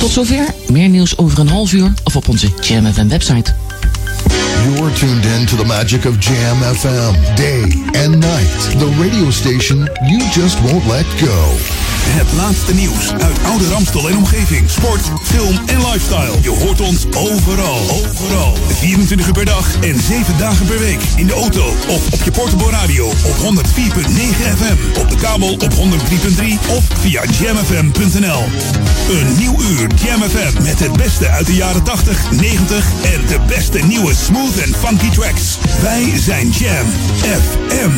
Tot zover. Meer nieuws over een half uur of op onze Jam FM website. You're tuned in to the magic of Jam FM, day and night. The radio station you just won't let go. Het laatste nieuws uit oude Ramstel en omgeving. Sport, film en lifestyle. Je hoort ons overal. Overal. 24 uur per dag en 7 dagen per week. In de auto of op je portable radio op 104.9 FM. Op de kabel op 103.3 of via jamfm.nl. Een nieuw uur Jam FM met het beste uit de jaren 80, 90 en de beste nieuwe smooth en funky tracks. Wij zijn Jam FM.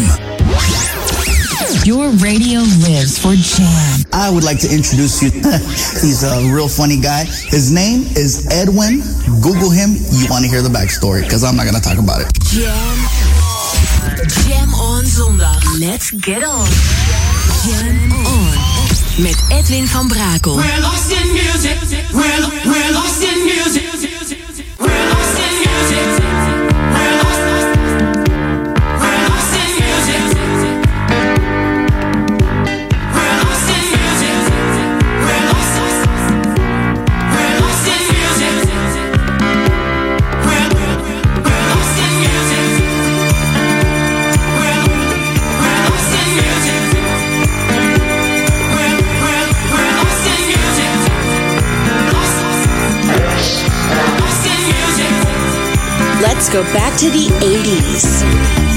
Your radio lives for Jam. I would like to introduce you. He's a real funny guy. His name is Edwin. Google him. You want to hear the backstory because I'm not going to talk about it. Jam. Jam on zondag. Let's get on. Jam on. Met Edwin van Brakel. We're lost in music. We're, we're lost in music. Let's go back to the 80s.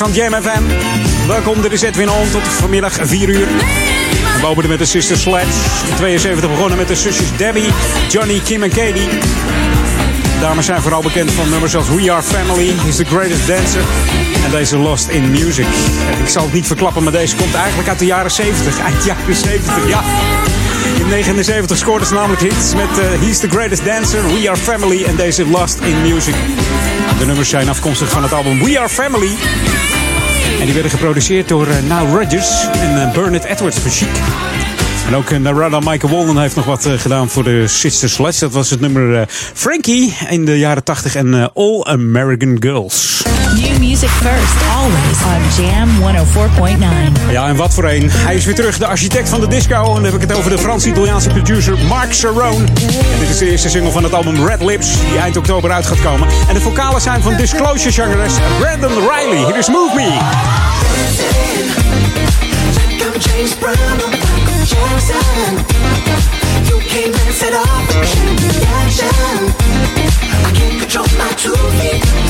Van Jam FM. Welkom, dit is Edwin On tot vanmiddag 4 uur. We openen met de Sister Sledge. In 72 begonnen met de zusjes Debbie, Johnny, Kim en Katie. De dames zijn vooral bekend van nummers als We Are Family, He's the Greatest Dancer en deze Lost in Music. Ik zal het niet verklappen, maar deze komt eigenlijk uit de jaren 70. Eind jaren 70, ja. In 79 scoorde ze namelijk hits met uh, He's the Greatest Dancer, We Are Family en deze Lost in Music. De nummers zijn afkomstig van het album We Are Family. En die werden geproduceerd door uh, Now Rodgers en uh, Bernard Edwards Chic. En ook Narada Michael Walden heeft nog wat gedaan voor de Sister Sledge. Dat was het nummer Frankie in de jaren 80 en All American Girls. First, always on Jam 104.9. Ja, en wat voor een. Hij is weer terug, de architect van de disco. En dan heb ik het over de Frans-Italiaanse producer Mark Cerrone. En dit is de eerste single van het album Red Lips, die eind oktober uit gaat komen. En de vocalen zijn van Disclosure zangeres Brandon Riley. Hier is Move Me. James Brown Michael Jackson. You reaction. I can't control my two feet.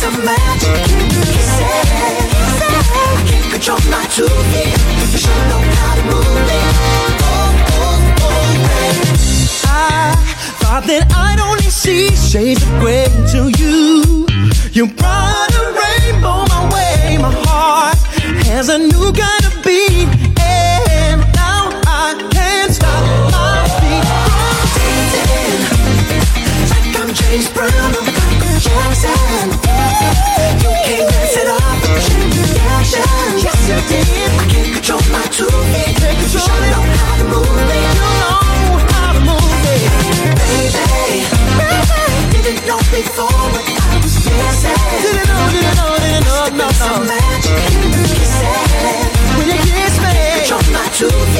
some magic in kisses. I can't control my. You sure know how to move me. Oh, oh, oh, baby. I thought that I'd only see shades of gray until you. You brought a rainbow my way. My heart has a new kind of before what I was missing. Didn't know, didn't know, didn't know, no, no. magic in kisses. When you kiss Control my. You. Oh, oh,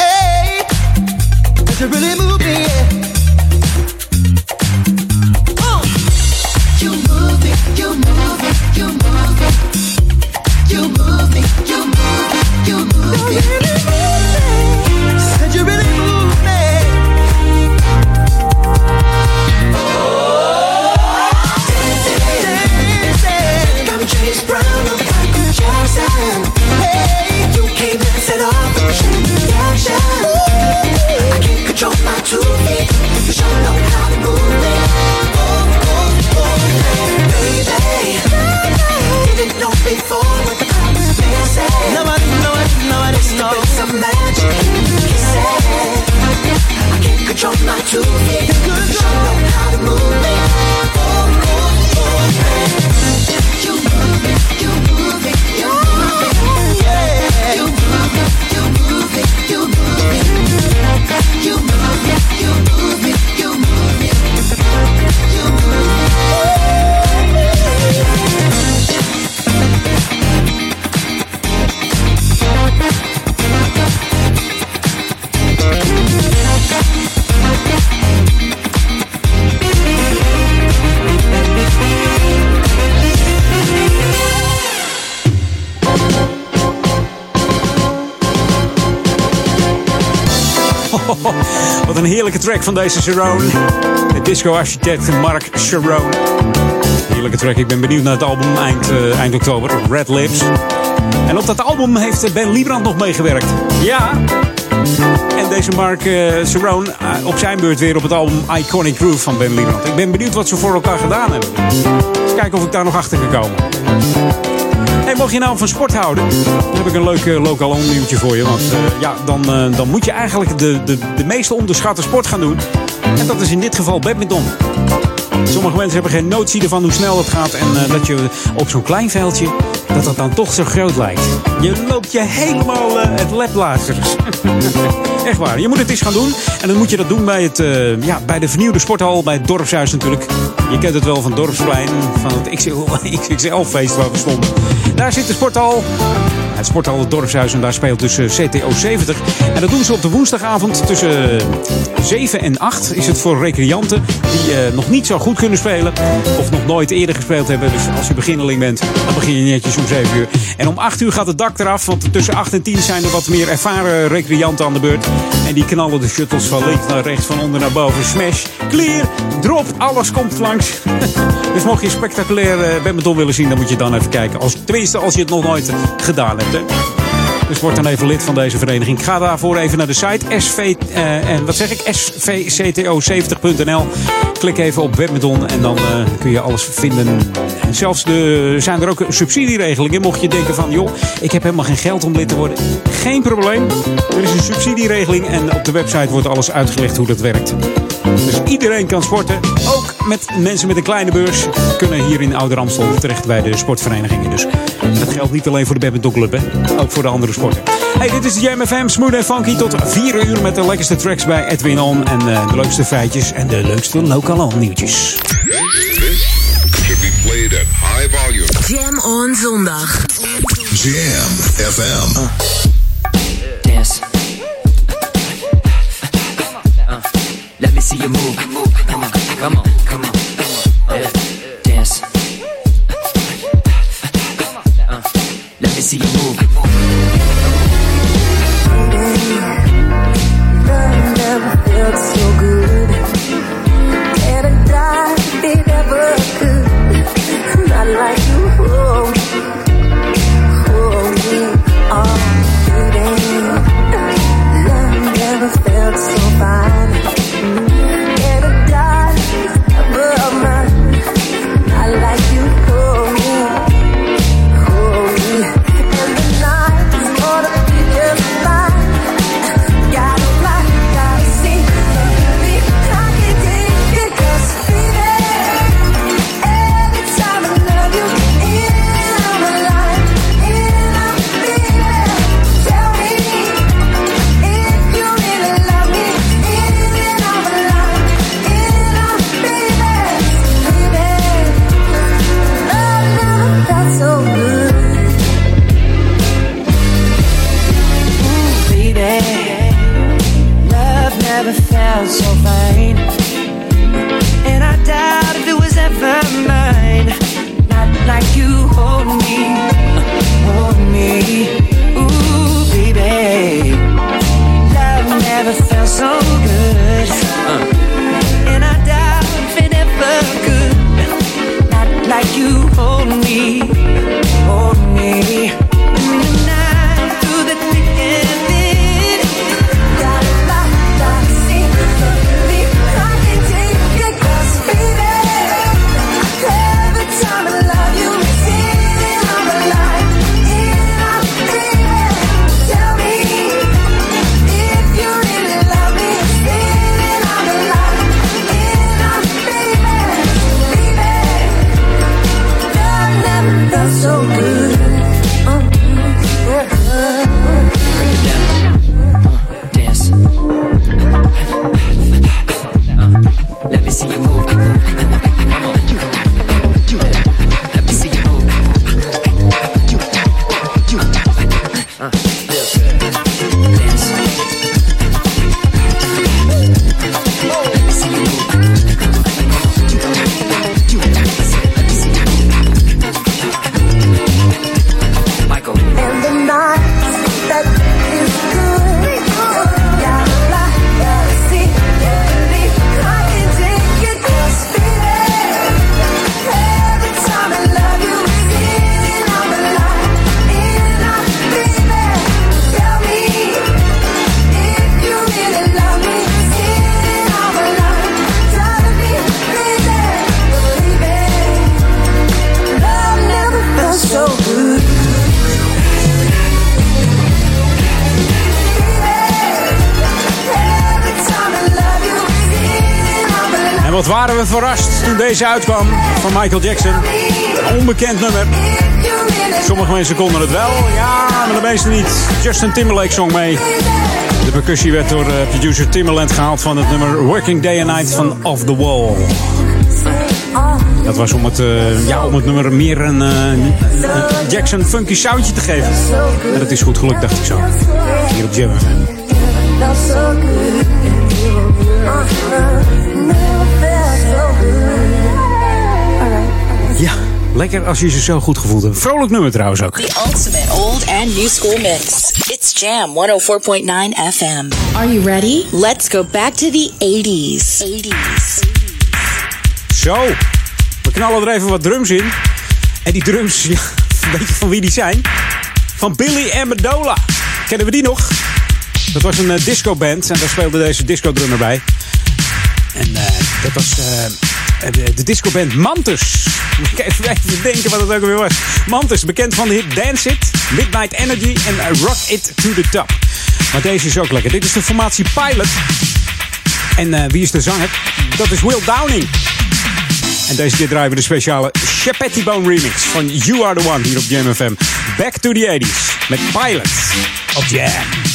oh, you really track van deze Sharon. De disco-architect Mark Sharon. Heerlijke track. Ik ben benieuwd naar het album eind, eh, eind oktober. Red Lips. En op dat album heeft Ben Liebrand nog meegewerkt. Ja. En deze Mark uh, Sharon eh, op zijn beurt weer op het album Iconic Groove van Ben Liebrand. Ik ben benieuwd wat ze voor elkaar gedaan hebben. Eens kijken of ik daar nog achter kan komen. Hey, mocht je nou van sport houden, dan heb ik een leuk uh, lokaal nieuwtje voor je. Want uh, ja, dan, uh, dan moet je eigenlijk de, de, de meeste onderschatte sport gaan doen. En dat is in dit geval badminton. Sommige mensen hebben geen notie ervan hoe snel het gaat. En dat je op zo'n klein veldje, dat dat dan toch zo groot lijkt. Je loopt je helemaal uh, het leplazers. Echt waar. Je moet het eens gaan doen. En dan moet je dat doen bij, het, uh, ja, bij de vernieuwde sporthal, bij het dorpshuis natuurlijk. Je kent het wel van Dorpsplein, van het XXL-feest waar we stonden. Daar zit de sporthal. Het sporthal dorpshuis en daar speelt dus CTO 70. En dat doen ze op de woensdagavond tussen 7 en 8. Is het voor recreanten die uh, nog niet zo goed kunnen spelen. Of nog nooit eerder gespeeld hebben. Dus als je beginneling bent, dan begin je netjes om 7 uur. En om 8 uur gaat het dak eraf. Want tussen 8 en 10 zijn er wat meer ervaren recreanten aan de beurt. En die knallen de shuttles van links naar rechts, van onder naar boven. Smash, clear, drop, alles komt langs. dus mocht je spectaculair badminton willen zien, dan moet je dan even kijken. Als, tenminste, als je het nog nooit gedaan hebt. Dus word dan even lid van deze vereniging. Ga daarvoor even naar de site SV, uh, en wat zeg ik? svcto70.nl. Klik even op badminton en dan uh, kun je alles vinden. En zelfs de, zijn er ook subsidieregelingen. Mocht je denken van, joh, ik heb helemaal geen geld om lid te worden. Geen probleem. Er is een subsidieregeling en op de website wordt alles uitgelegd hoe dat werkt. Dus iedereen kan sporten. Met mensen met een kleine beurs kunnen hier in Ouder Amstel terecht bij de sportverenigingen. Dus dat geldt niet alleen voor de badminton club, hè. Ook voor de andere sporten. Hey, dit is de Jam FM, smooth en funky tot 4 uur met de lekkerste tracks bij Edwin On. En uh, de leukste feitjes en de leukste lokale nieuwtjes. should be played at high volume. Jam on zondag. Jam FM. Uh, dance. Uh, let me see you move. Come on, come on, see you move. Verrast toen deze uitkwam van Michael Jackson. Een onbekend nummer. Sommige mensen konden het wel, ja, maar de meeste niet. Justin Timberlake zong mee. De percussie werd door eh, producer Timberland gehaald van het nummer Working Day and Night van Off the Wall. Dat was om het, eh, ja, om het nummer meer een eh, Jackson funky soundje te geven. En dat is goed gelukt, dacht ik zo. Hier op. Ja, lekker als je ze zo goed gevoeld hebt. Vrolijk nummer trouwens ook. The ultimate old and new school mix. It's Jam 104.9 FM. Are you ready? Let's go back to the 80s. 80s. Zo, we knallen er even wat drums in. En die drums, ja, weet je van wie die zijn? Van Billy Amendola. Kennen we die nog? Dat was een eh, discoband en daar speelde deze disco-drummer bij. En eh, dat was eh, de, de discoband Mantus. Moet ik even, even denken wat het ook weer was. Mantus, bekend van de hit Dance It, Midnight Energy en eh, Rock It to the Top. Maar deze is ook lekker. Dit is de formatie Pilot. En eh, wie is de zanger? Dat is Will Downing. En deze keer draaien we de speciale Chapetti Bone remix van You Are The One hier op Jam FM. Back to the 80s met Pilot op Jam.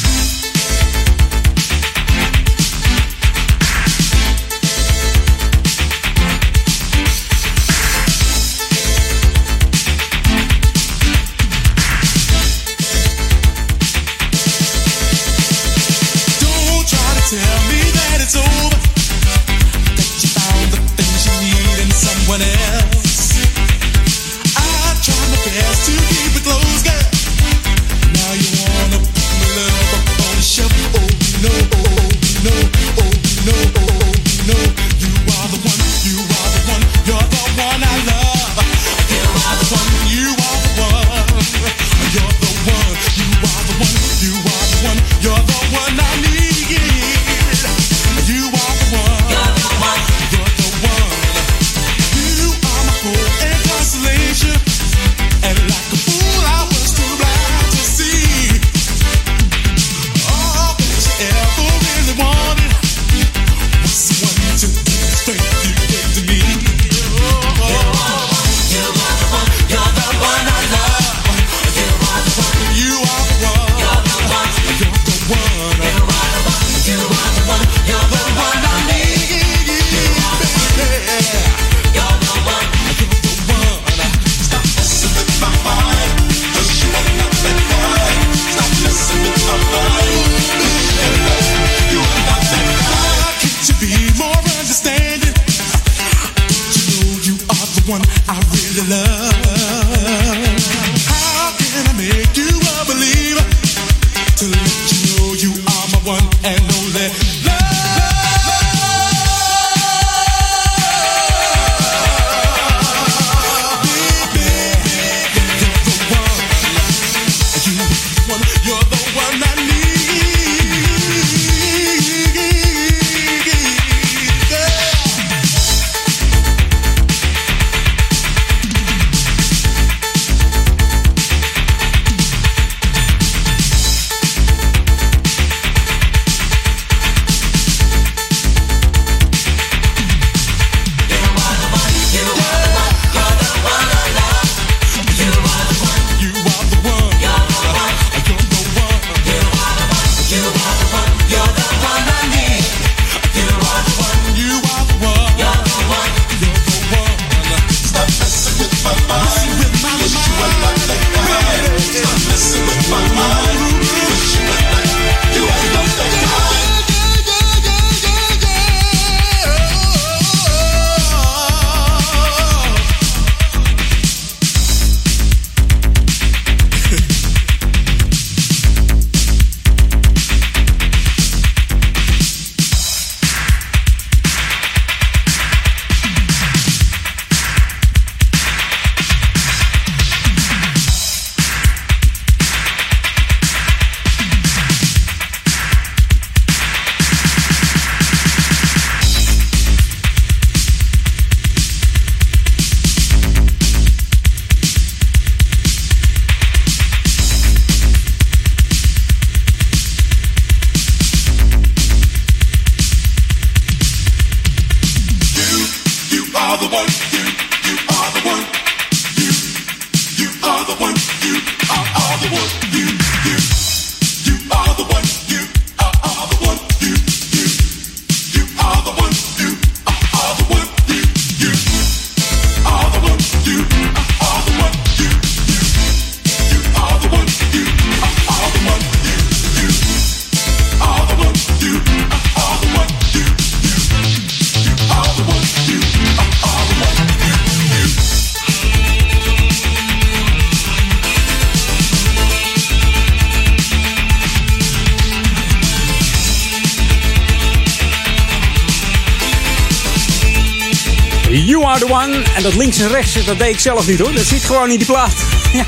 Dat deed ik zelf niet hoor. Dat zit gewoon in die plaat. Ja.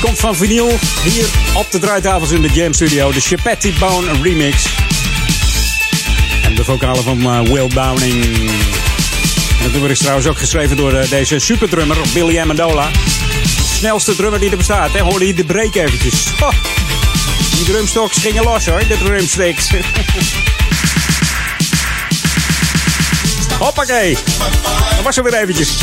Komt van vinyl hier op de draaitafels in de Jam Studio. De Chapetti Bone remix. En de vocalen van eh, Will Downing. En het nummer is trouwens ook geschreven door eh, deze superdrummer Billy Amendola. Snelste drummer die er bestaat. Hè. Hoorde je de break eventjes. Oh, die drumstocks gingen los hoor, de drumsticks. Hoppakee. Dat was er weer eventjes.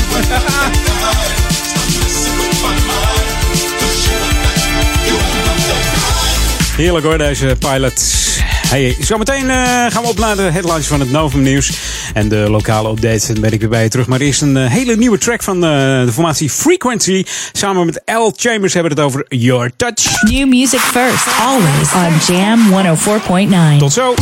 Heerlijk hoor, deze pilot. Hey, zometeen eh, gaan we op naar de headlines van het Novum Nieuws. En de lokale updates. En dan ben ik weer bij je terug. Maar eerst een eh, hele nieuwe track van eh, de formatie Frequency. Samen met L. Chambers hebben we het over Your Touch. New music first, always on Jam 104.9. Tot zo.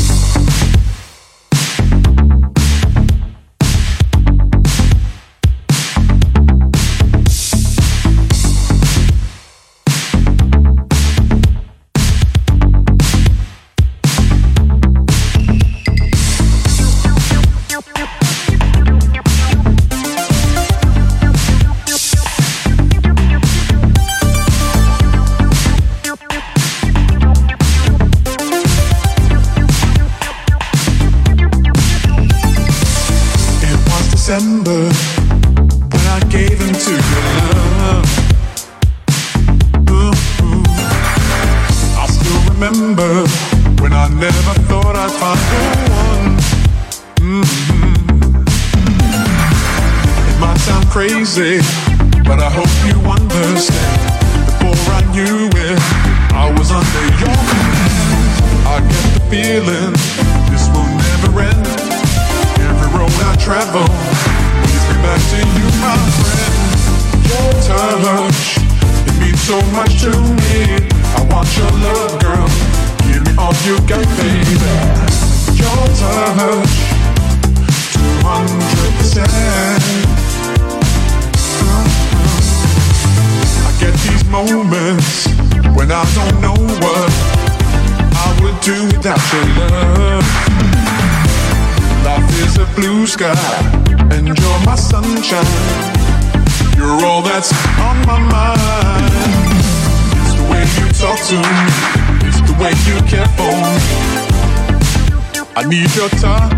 I need your touch.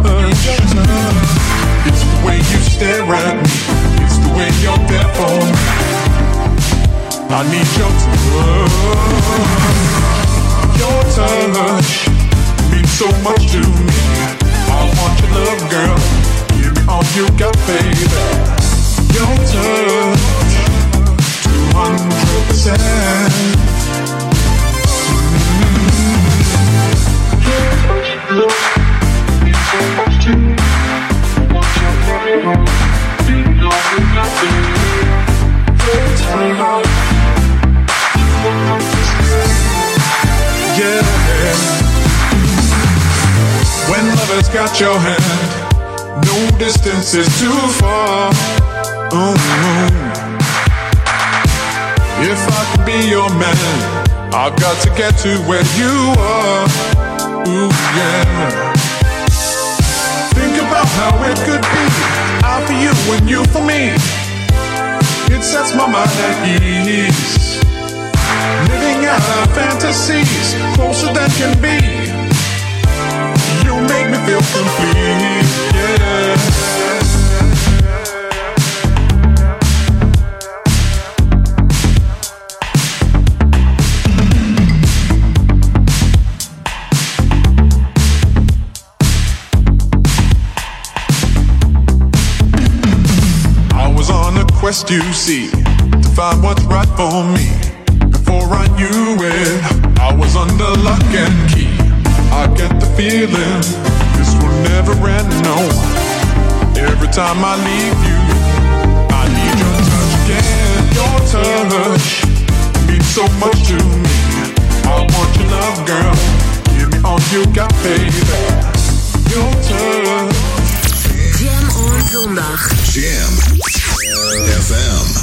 It's the way you stare at me, it's the way you're there for me. I need your touch. Your touch means so much to me. I want your love, girl. Give me all you got, baby. Your touch, two hundred percent. Got your hand, no distance is too far. Oh. If I can be your man, I've got to get to where you are. Ooh, yeah. Think about how it could be. I for you and you for me. It sets my mind at ease. Living out our fantasies closer than can be. Make me feel complete. Yeah. quest you see to find what's right for me. Before I knew it, I was under lock and key. I get the feeling never end. No, every time I leave you, I need your touch again. Your touch means so much to me. I want your love, girl. Give me all you got, baby. Your touch. Jam on zondag. Jam FM.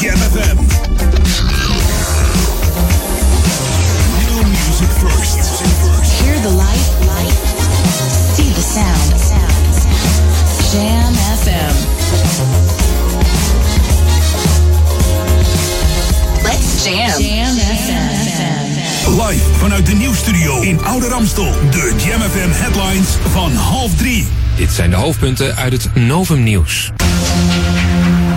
Jam FM. Live vanuit de nieuwstudio in Oude Ramstel. De Jam FM headlines van half drie. Dit zijn de hoofdpunten uit het Novum Nieuws.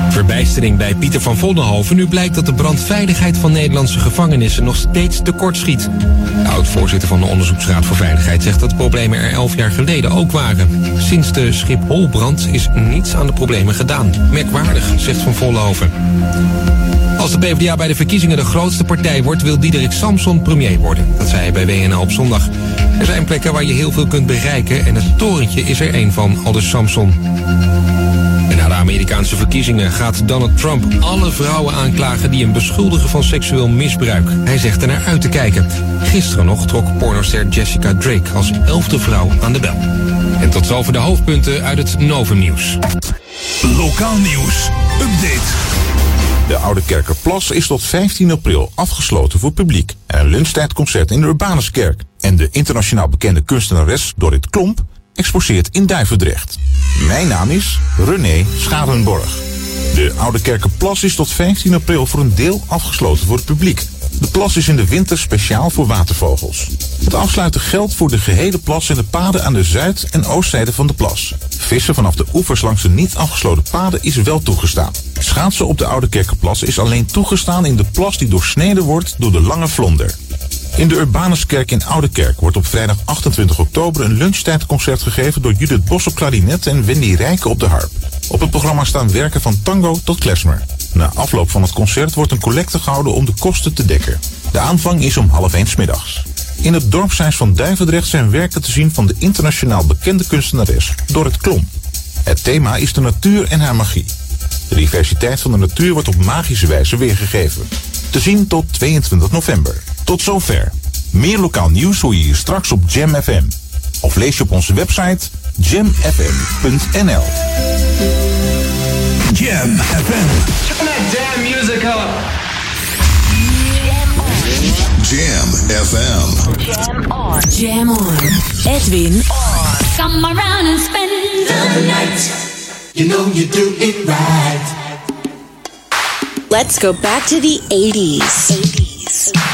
Verbijstering bij Pieter van Vollenhoven nu blijkt dat de brandveiligheid van Nederlandse gevangenissen nog steeds tekort schiet. De oud-voorzitter van de Onderzoeksraad voor Veiligheid zegt dat problemen er elf jaar geleden ook waren. Sinds de Schipholbrand is niets aan de problemen gedaan. Merkwaardig, zegt Van Vollenhoven. Als de PvdA bij de verkiezingen de grootste partij wordt, wil Diederik Samson premier worden. Dat zei hij bij WNL op zondag. Er zijn plekken waar je heel veel kunt bereiken en het torentje is er één van, aldus Samson. En na de Amerikaanse verkiezingen gaat Donald Trump alle vrouwen aanklagen die hem beschuldigen van seksueel misbruik. Hij zegt er naar uit te kijken. Gisteren nog trok pornoster Jessica Drake als elfde vrouw aan de bel. En tot zover de hoofdpunten uit het Novum Nieuws. Lokaal nieuws. Update. De Oude Kerkerplas is tot 15 april afgesloten voor publiek. En een lunchtijdconcert in de Urbanuskerk. En de internationaal bekende kunstenares Dorrit Klomp exposeert in Duivendrecht. Mijn naam is René Scharenborg. De Oude Kerkerplas is tot 15 april voor een deel afgesloten voor het publiek. De plas is in de winter speciaal voor watervogels. Het afsluiten geldt voor de gehele plas en de paden aan de zuid- en oostzijde van de plas. Vissen vanaf de oevers langs de niet afgesloten paden is wel toegestaan. Schaatsen op de Oude Kerkerplas is alleen toegestaan in de plas die doorsneden wordt door de Lange Vlonder. In de Urbanuskerk in Oudekerk wordt op vrijdag 28 oktober een lunchtijdconcert gegeven door Judith Bos op klarinet en Wendy Rijken op de harp. Op het programma staan werken van tango tot klezmer. Na afloop van het concert wordt een collecte gehouden om de kosten te dekken. De aanvang is om half één middags. In het dorpshuis van Duivendrecht zijn werken te zien van de internationaal bekende kunstenares Dorrit Klomp. Het thema is de natuur en haar magie. De diversiteit van de natuur wordt op magische wijze weergegeven. Te zien tot 22 november. Tot zover. Meer lokaal nieuws hoor je hier straks op Jam FM. Of lees je op onze website jamfm.nl. Jam FM. Turn that damn music up. Jam FM. Jam on. Jam on. Edwin on. Come around and spend the night. You know you do it right. Let's go back to the 80s. 80s.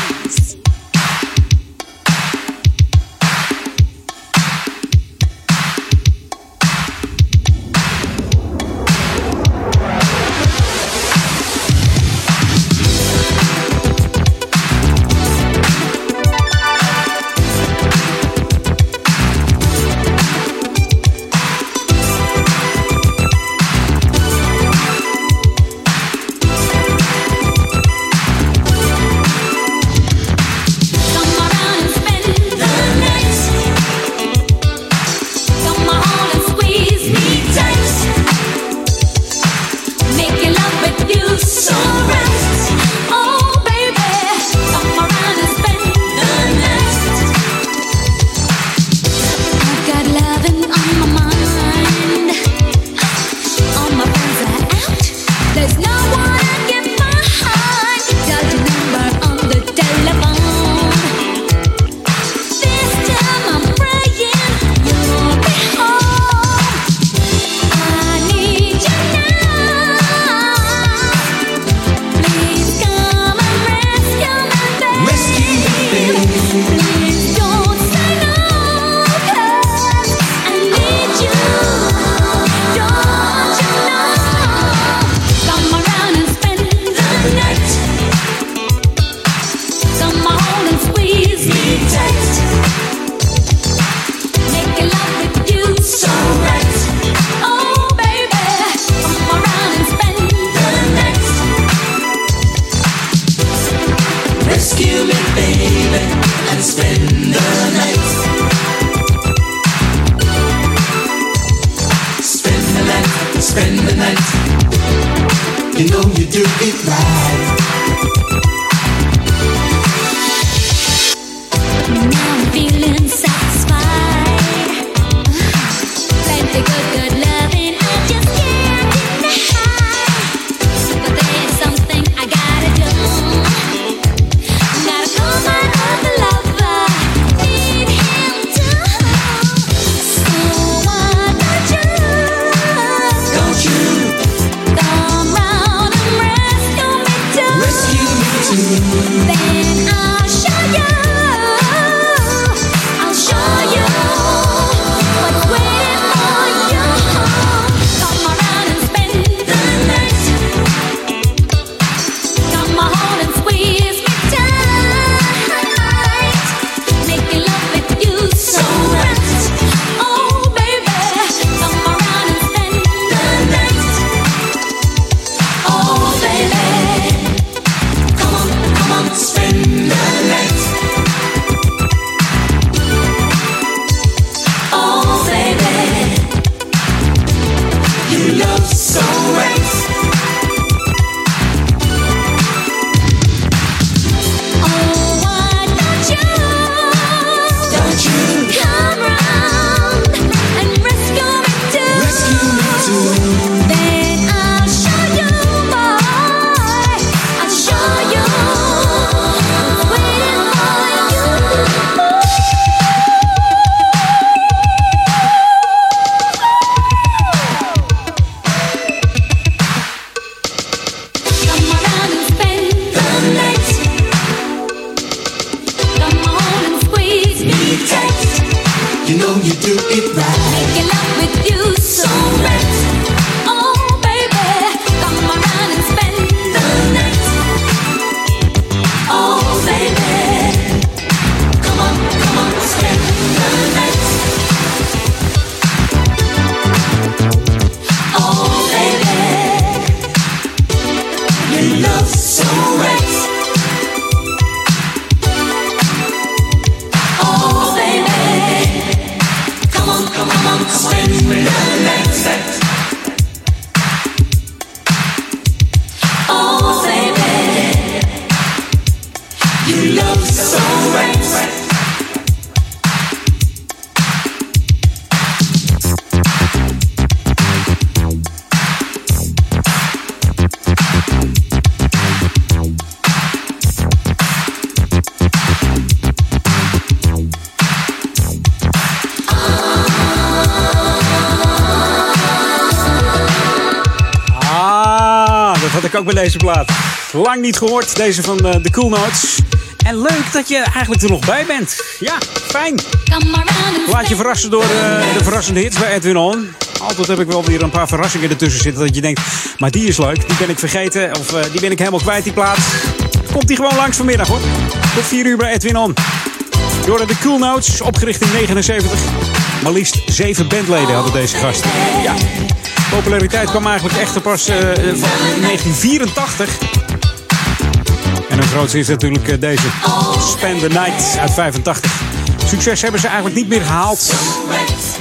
Deze plaat. Lang niet gehoord, deze van eh, de Cool Notes. En leuk dat je eigenlijk er nog bij bent. Ja, fijn. Laat je verrassen door eh, de verrassende hits bij Edwin On. Altijd heb ik wel weer een paar verrassingen ertussen zitten. Dat je denkt, maar die is leuk. Die ben ik vergeten. Of eh, die ben ik helemaal kwijt, die plaat. Komt die gewoon langs vanmiddag hoor. Tot 4 uur bij Edwin On. Door de Cool Notes, opgericht in 79. Maar liefst zeven bandleden hadden deze gasten. Ja, populariteit kwam eigenlijk echt pas eh, van 1984. En een grootste is natuurlijk eh, deze. Spend the Night uit 85. Succes hebben ze eigenlijk niet meer gehaald.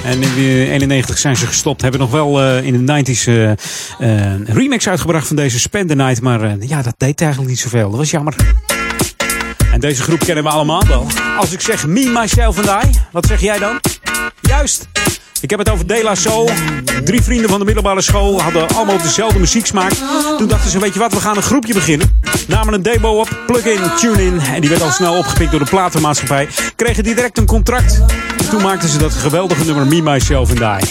En in de 91 zijn ze gestopt. Hebben nog wel in de 90s eh, eh, een remix uitgebracht van deze Spend the Night. Maar ja, dat deed eigenlijk niet zoveel. Dat was jammer. En deze groep kennen we allemaal wel. Als ik zeg Me, Myself and I, wat zeg jij dan? Juist. Ik heb het over De La Soul. Drie vrienden van de middelbare school hadden allemaal dezelfde muzieksmaak. Toen dachten ze, weet je wat, we gaan een groepje beginnen. Namen een demo op, plug-in, tune-in. En die werd al snel opgepikt door de platenmaatschappij. Kregen direct een contract. En toen maakten ze dat geweldige nummer Me, Myself and I.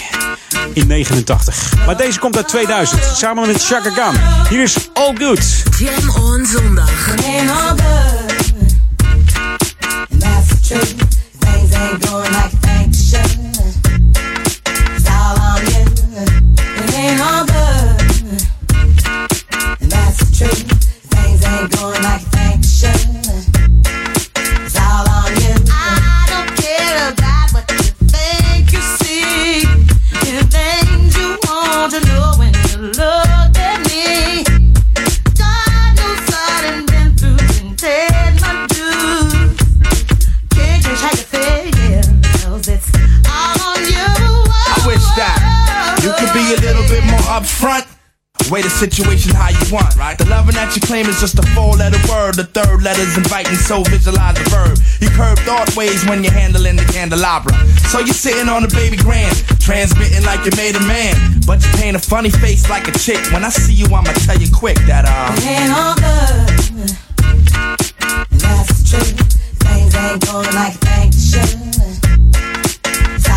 In 89. Maar deze komt uit 2000. Samen met Chaka Khan. Hier is All Good. Jam on zondag. And that's like. That's the truth. Things ain't going like Way the situation how you want, right? The loving that you claim is just a four-letter word. The third letter's inviting, so visualize the verb. You curve thought ways when you're handling the candelabra. So you're sitting on a baby grand, transmitting like you made a man. But you paint a funny face like a chick. When I see you, I'ma tell you quick that uh. It ain't all good. That's true. Things ain't going like they should.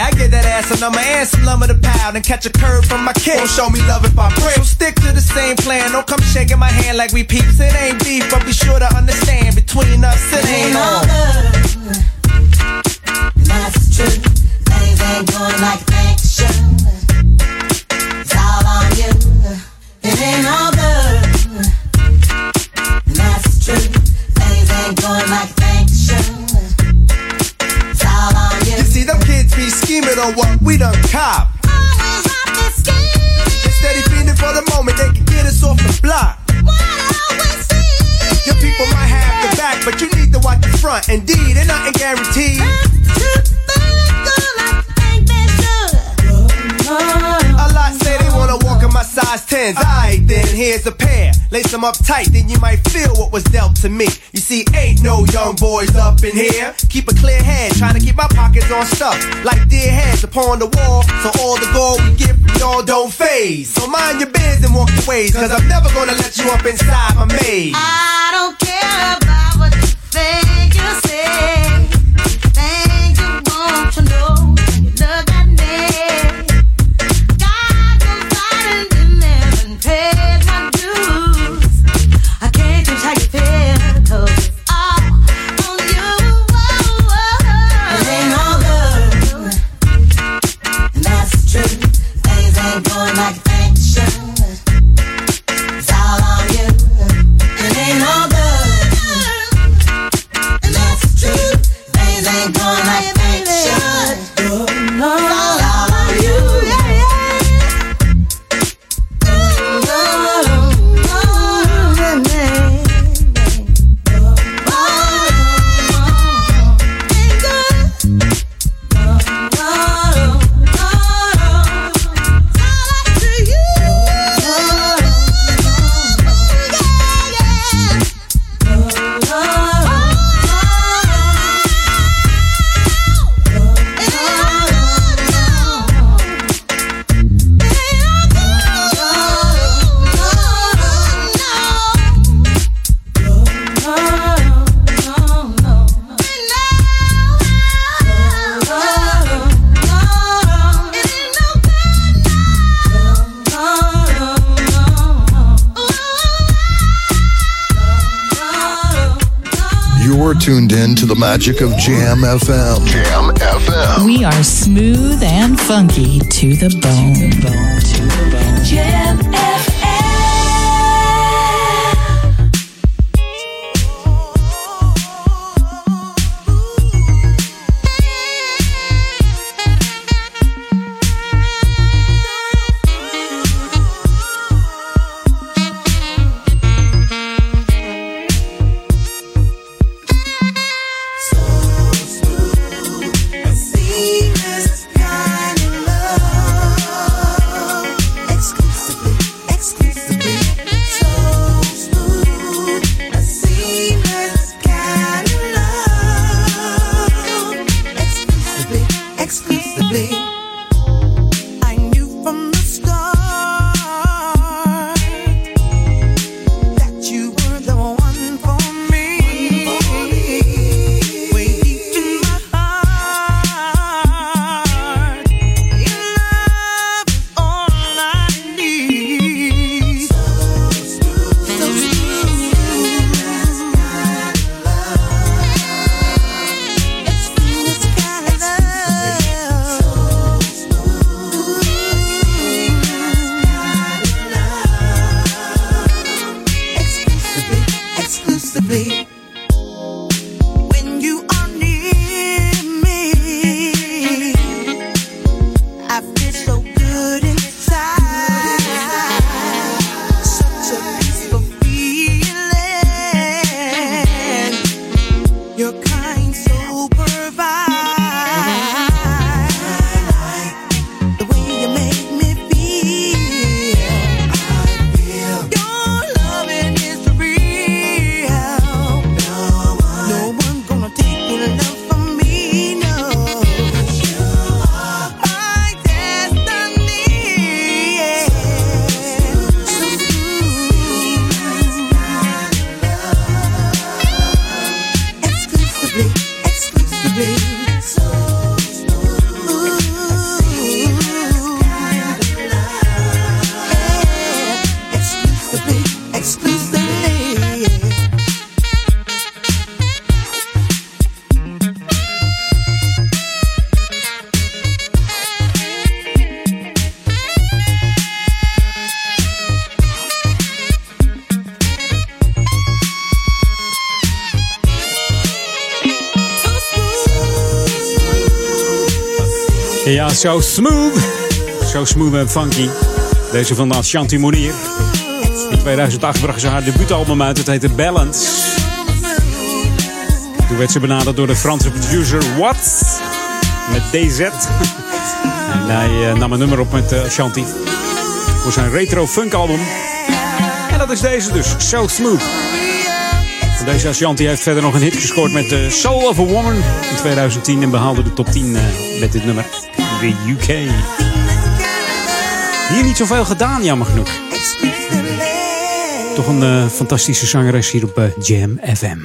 I get that ass a number and some lumber to pound and catch a curve from my kid. Won't show me love if I break. So stick to the same plan. Don't come shaking my hand like we peeps. It ain't beef, but be sure to understand between us it ain't all on. good. That's true. Things ain't going like they should. It's all on you. It ain't all good. That's true. Things ain't going like scheming on what we done cop. Instead of feeding for the moment, they can get us off the block. Your people might have the back, but you need to watch the front. Indeed, ain't nothing guaranteed. My size 10s. Alright, then here's a pair. Lace them up tight, then you might feel what was dealt to me. You see, ain't no young boys up in here. Keep a clear head, trying to keep my pockets on stuff. Like dear heads upon the wall, so all the gold we get from y'all don't phase. So mind your biz and walk your ways, cause I'm never gonna let you up inside my maze. I don't care about what you you say. The magic of Jam FM. Jam FM. We are smooth and funky to the bone. Jam zo smooth. Zo smooth en funky. Deze van Ashanti Monier. In 2008 bracht ze haar debuutalbum uit. Het heette Balance. Toen werd ze benaderd door de Franse producer What. Met DZ. En hij eh, nam een nummer op met eh, Ashanti. Voor zijn retro funk album. En dat is deze dus. So smooth. Deze Ashanti heeft verder nog een hit gescoord met The Soul of a Woman in 2010 en behaalde de top 10 eh, met dit nummer. De UK. Hier niet zoveel gedaan, jammer genoeg. Toch een eh, fantastische zangeres hier op eh, Jam FM.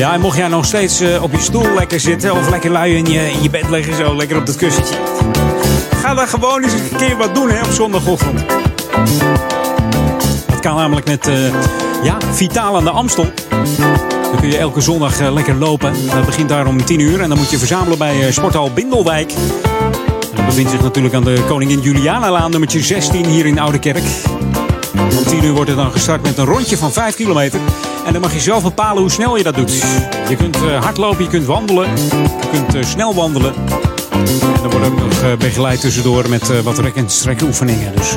Ja, en mocht jij nog steeds eh, op je stoel lekker zitten of lekker lui in je, in je bed liggen, zo lekker op dat kussentje. Dan gewoon eens een keer wat doen hè, op zondagochtend. Dat kan namelijk met eh, ja, Vitaal aan de Amstel. Dan kun je elke zondag eh, lekker lopen. Dat begint daar om 10 uur en dan moet je verzamelen bij eh, Sporthal Bindelwijk. Dat bevindt zich natuurlijk aan de Koningin Juliana-laan, nummertje 16 hier in Oude Kerk. Om 10 uur wordt het dan gestart met een rondje van 5 kilometer. En dan mag je zelf bepalen hoe snel je dat doet. Je kunt hardlopen, je kunt wandelen, je kunt snel wandelen. En er wordt ook nog eh, begeleid tussendoor met eh, wat rek- en strekoefeningen. Dus,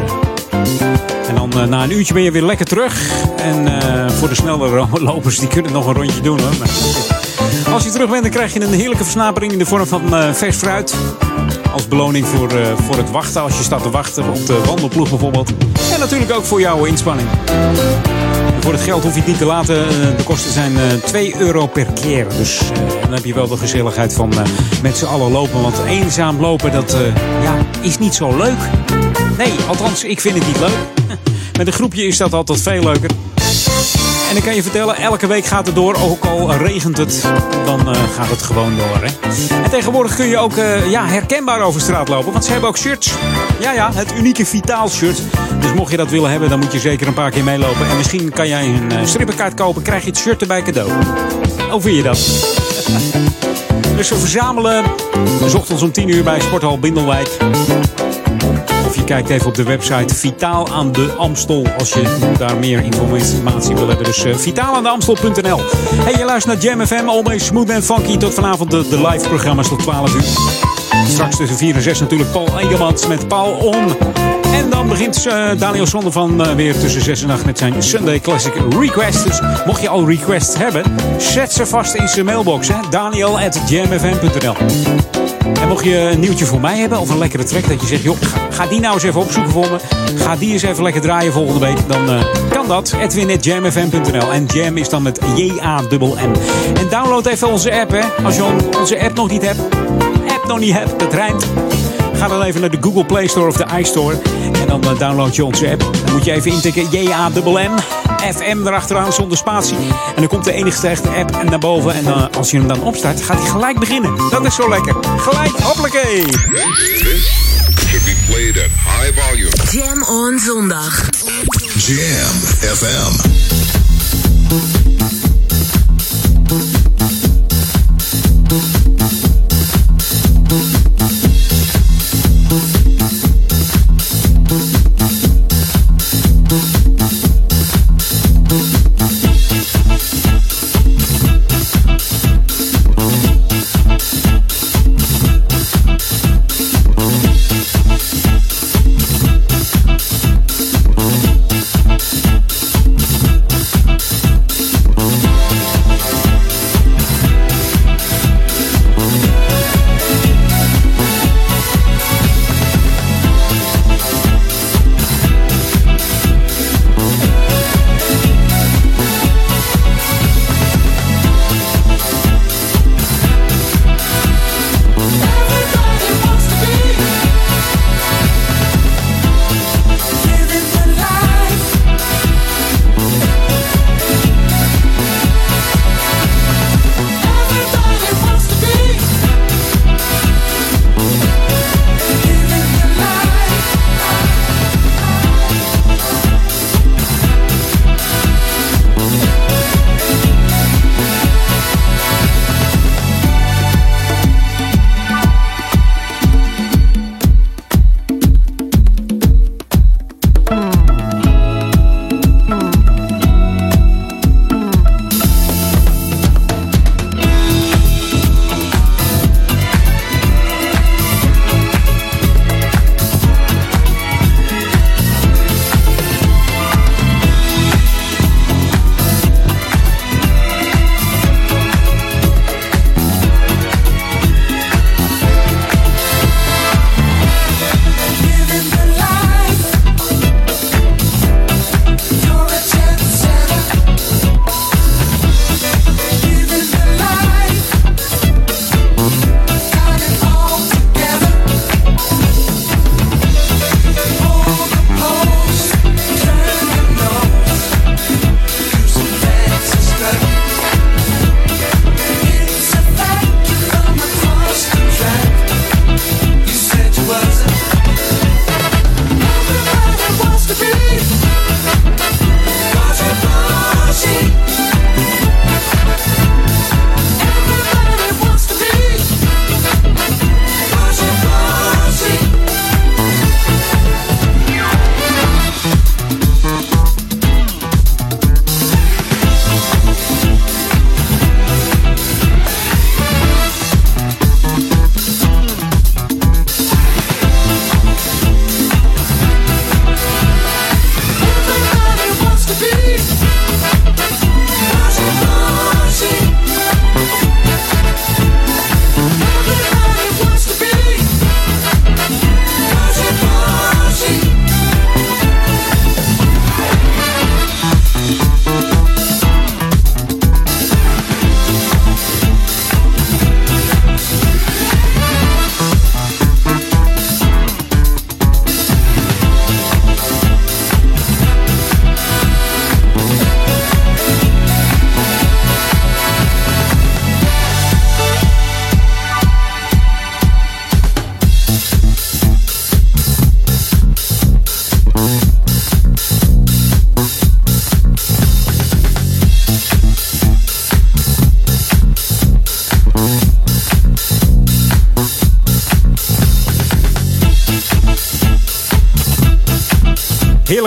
eh, en dan na een uurtje ben je weer lekker terug. En voor de snelle ro- lopers, die kunnen nog een rondje doen hoor. Maar als je terug bent, dan krijg je een heerlijke versnapering in de vorm van vers fruit. Als beloning voor, voor het wachten, als je staat te wachten op de wandelploeg bijvoorbeeld. En natuurlijk ook voor jouw inspanning. Voor het geld hoef je het niet te laten. Eh, De kosten zijn eh 2 euro per keer. Dus eh, dan heb je wel de gezelligheid van eh, met z'n allen lopen. Want eenzaam lopen, dat eh, ja, is niet zo leuk. Nee, althans, ik vind het niet leuk. Met een groepje is dat altijd veel leuker. En ik kan je vertellen, elke week gaat het door. Ook al regent het, dan eh, gaat het gewoon door. Hè? En tegenwoordig kun je ook eh, ja, herkenbaar over straat lopen. Want ze hebben ook shirts. Ja, ja, het unieke Vitaal shirt. Dus mocht je dat willen hebben, dan moet je zeker een paar keer meelopen. En misschien kan jij een uh, strippenkaart kopen, krijg je het shirt erbij cadeau. Hoe vind je dat? dus we verzamelen. S ochtends om 10 uur bij Sporthal Bindelwijk. Kijkt even op de website Vitaal aan de Amstel. Als je daar meer informatie wil hebben. Dus uh, vitaalaandeamstel.nl. Hey, je luistert naar Jam FM. Always smooth en funky. Tot vanavond de, de live programma's tot 12 uur. Straks tussen 4 en 6 natuurlijk Paul Egermans met Paul On. En dan begint uh, Daniel Zonder van uh, weer tussen 6 en 8 met zijn Sunday Classic Request. Dus mocht je al requests hebben, zet ze vast in zijn mailbox. Hè? Daniel at jamfm.nl en mocht je een nieuwtje voor mij hebben of een lekkere track dat je zegt, joh, ga, ga die nou eens even opzoeken voor me. Ga die eens even lekker draaien volgende week. Dan uh, kan dat. Edwin.jamfm.nl En Jam is dan met J-A-M-M. En download even onze app, hè. Als je onze app nog niet hebt. App nog niet hebt, dat rijmt. Ga dan even naar de Google Play Store of de iStore. En dan uh, download je onze app. Dan moet je even intikken J-A-M-M. FM erachteraan zonder spatie. En dan komt de enigste echte app naar boven. En uh, als je hem dan opstart, gaat hij gelijk beginnen. Dat is zo lekker. Gelijk, hoppakee. Should be played at high volume. Jam on zondag. Jam FM.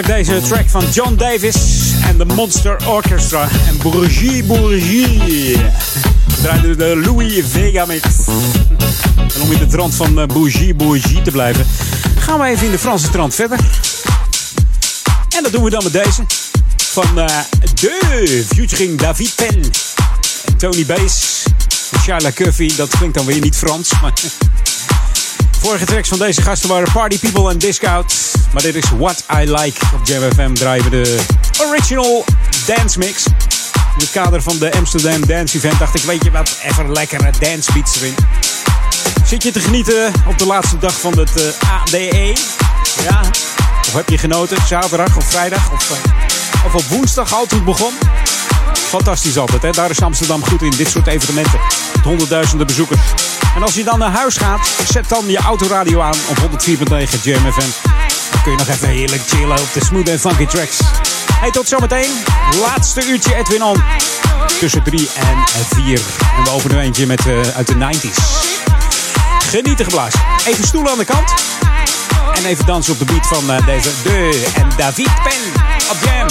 Deze track van John Davis en de Monster Orchestra en Bourgie Bourgie. We draaiden de Louis Vega mix. En om in de trant van eh, Bourgie Bourgie te blijven, gaan we even in de Franse trant verder. En dat doen we dan met deze. Van eh, de featuring David Penn en Tony Bass. En Charla dat klinkt dan weer niet Frans, maar... Vorige tracks van deze gasten waren Party People en Discount. Maar dit is What I Like. Op Jam FM we de original dance mix. In het kader van de Amsterdam Dance Event dacht ik, weet je wat, even lekkere dance beats erin. Zit je te genieten op de laatste dag van het eh, ADE? Ja? Of heb je genoten, zaterdag of vrijdag of, eh, of op woensdag al toen het begon? Fantastisch altijd, hè? Daar is Amsterdam goed in, dit soort evenementen. Met honderdduizenden bezoekers. En als je dan naar huis gaat, zet dan je autoradio aan op 104.9 Jam FM. Dan kun je nog even heerlijk chillen op de smooth en funky tracks. Hey, tot zometeen. Laatste uurtje Edwin On. Tussen 3 en 4. En we openen eentje met, eh, uit de 90s. Genieten geblazen. Even stoelen aan de kant. En even dansen op de beat van eh, deze De en David Pen op Jam.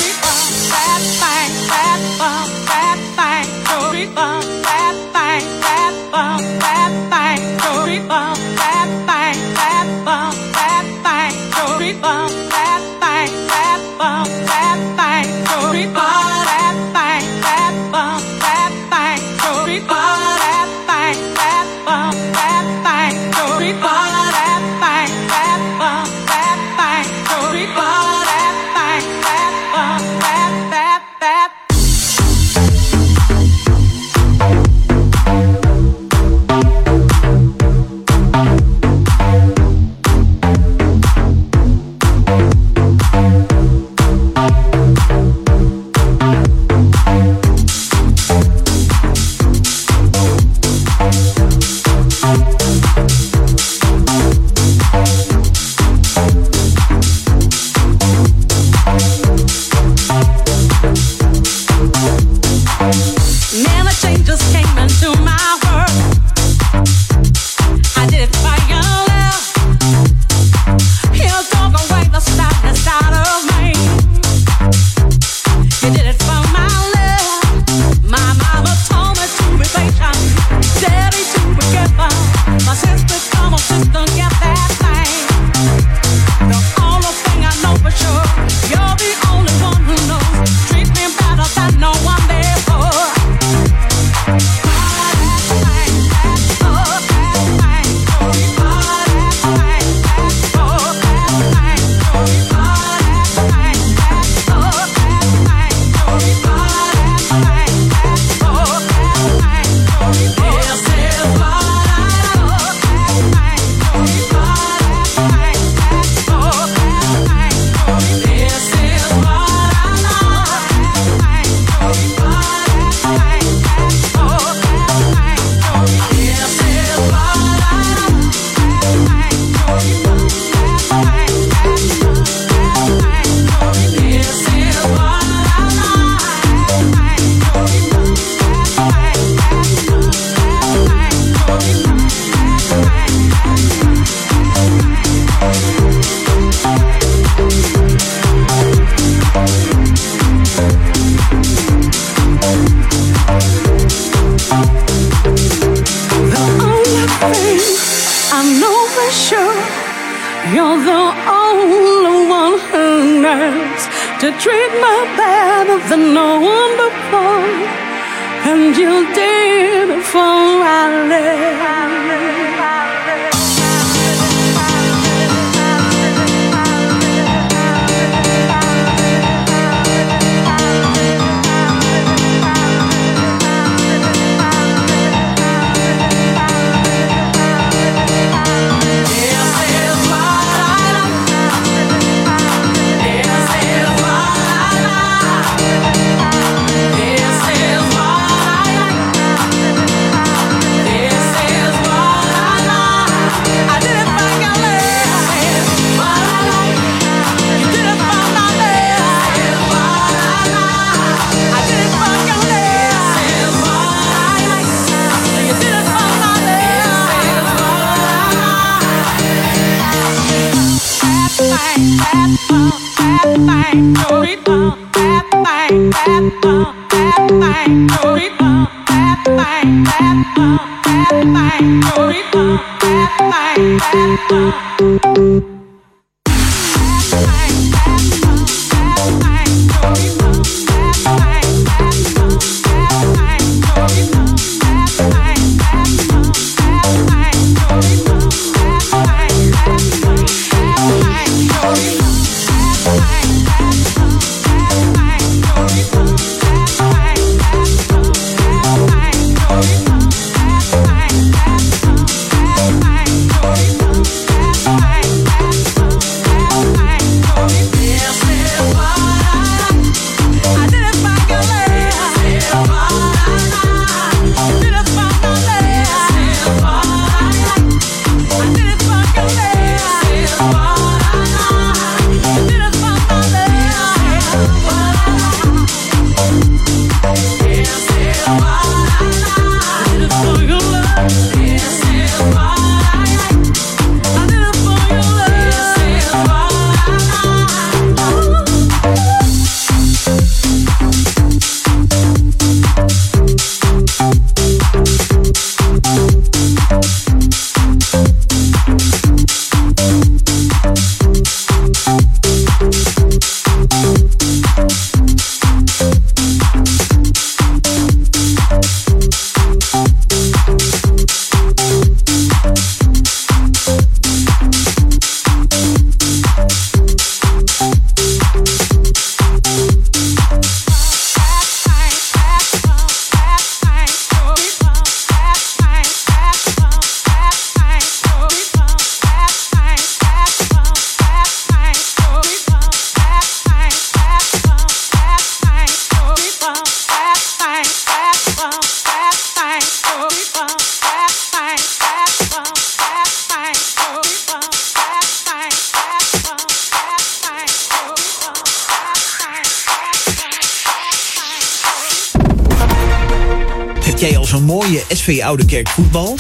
SV Oude Kerk voetbal?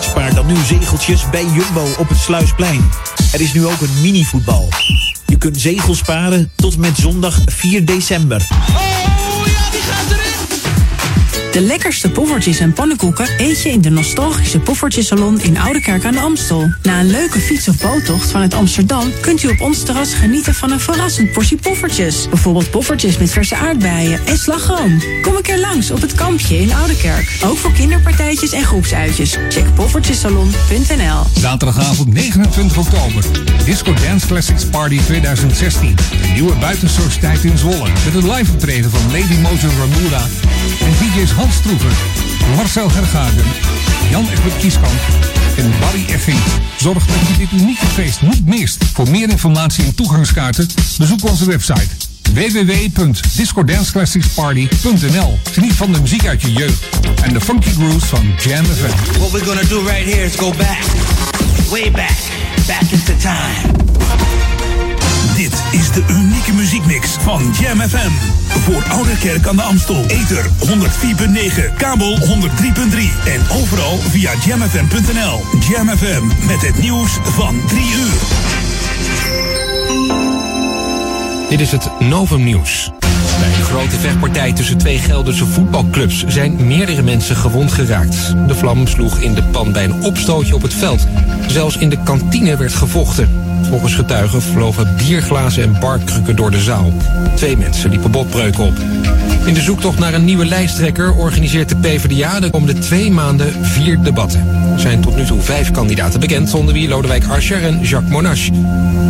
Spaar dan nu zegeltjes bij Jumbo op het Sluisplein. Er is nu ook een mini-voetbal. Je kunt zegels sparen tot met zondag 4 december. De lekkerste poffertjes en pannenkoeken eet je in de nostalgische Poffertjesalon in Oudekerk aan de Amstel. Na een leuke fiets- of boottocht vanuit Amsterdam kunt u op ons terras genieten van een verrassend portie poffertjes. Bijvoorbeeld poffertjes met verse aardbeien en slagroom. Kom een keer langs op het kampje in Oudekerk. Ook voor kinderpartijtjes en groepsuitjes. Check poffertjesalon.nl Zaterdagavond 29 oktober. Disco Dance Classics Party 2016. Een nieuwe buitensociëteit in Zwolle. Met een live optreden van Lady Mojo Ramura DJ's Hans Stroever, Marcel Hergagen, Jan Egbert Kieskamp en Barry Effing. Zorg dat je dit unieke feest niet mist. Voor meer informatie en toegangskaarten bezoek onze website www.discodanceclassicsparty.nl Geniet van de muziek uit je jeugd en de funky grooves van Jam FM. What we're gonna do right here is go back, way back, back into time. Dit is de unieke muziekmix van Jam FM. Voor Oude Kerk aan de Amstel. Ether 104.9, kabel 103.3 en overal via jamfm.nl. Jam FM met het nieuws van 3 uur. Dit is het Novum Nieuws. Bij een grote vechtpartij tussen twee Gelderse voetbalclubs zijn meerdere mensen gewond geraakt. De vlam sloeg in de pan bij een opstootje op het veld. Zelfs in de kantine werd gevochten. Volgens getuigen vlogen bierglazen en barkrukken door de zaal. Twee mensen liepen botbreuken op. In de zoektocht naar een nieuwe lijsttrekker organiseert de PvdA de komende twee maanden vier debatten. Er zijn tot nu toe vijf kandidaten bekend, onder wie Lodewijk Asscher en Jacques Monash.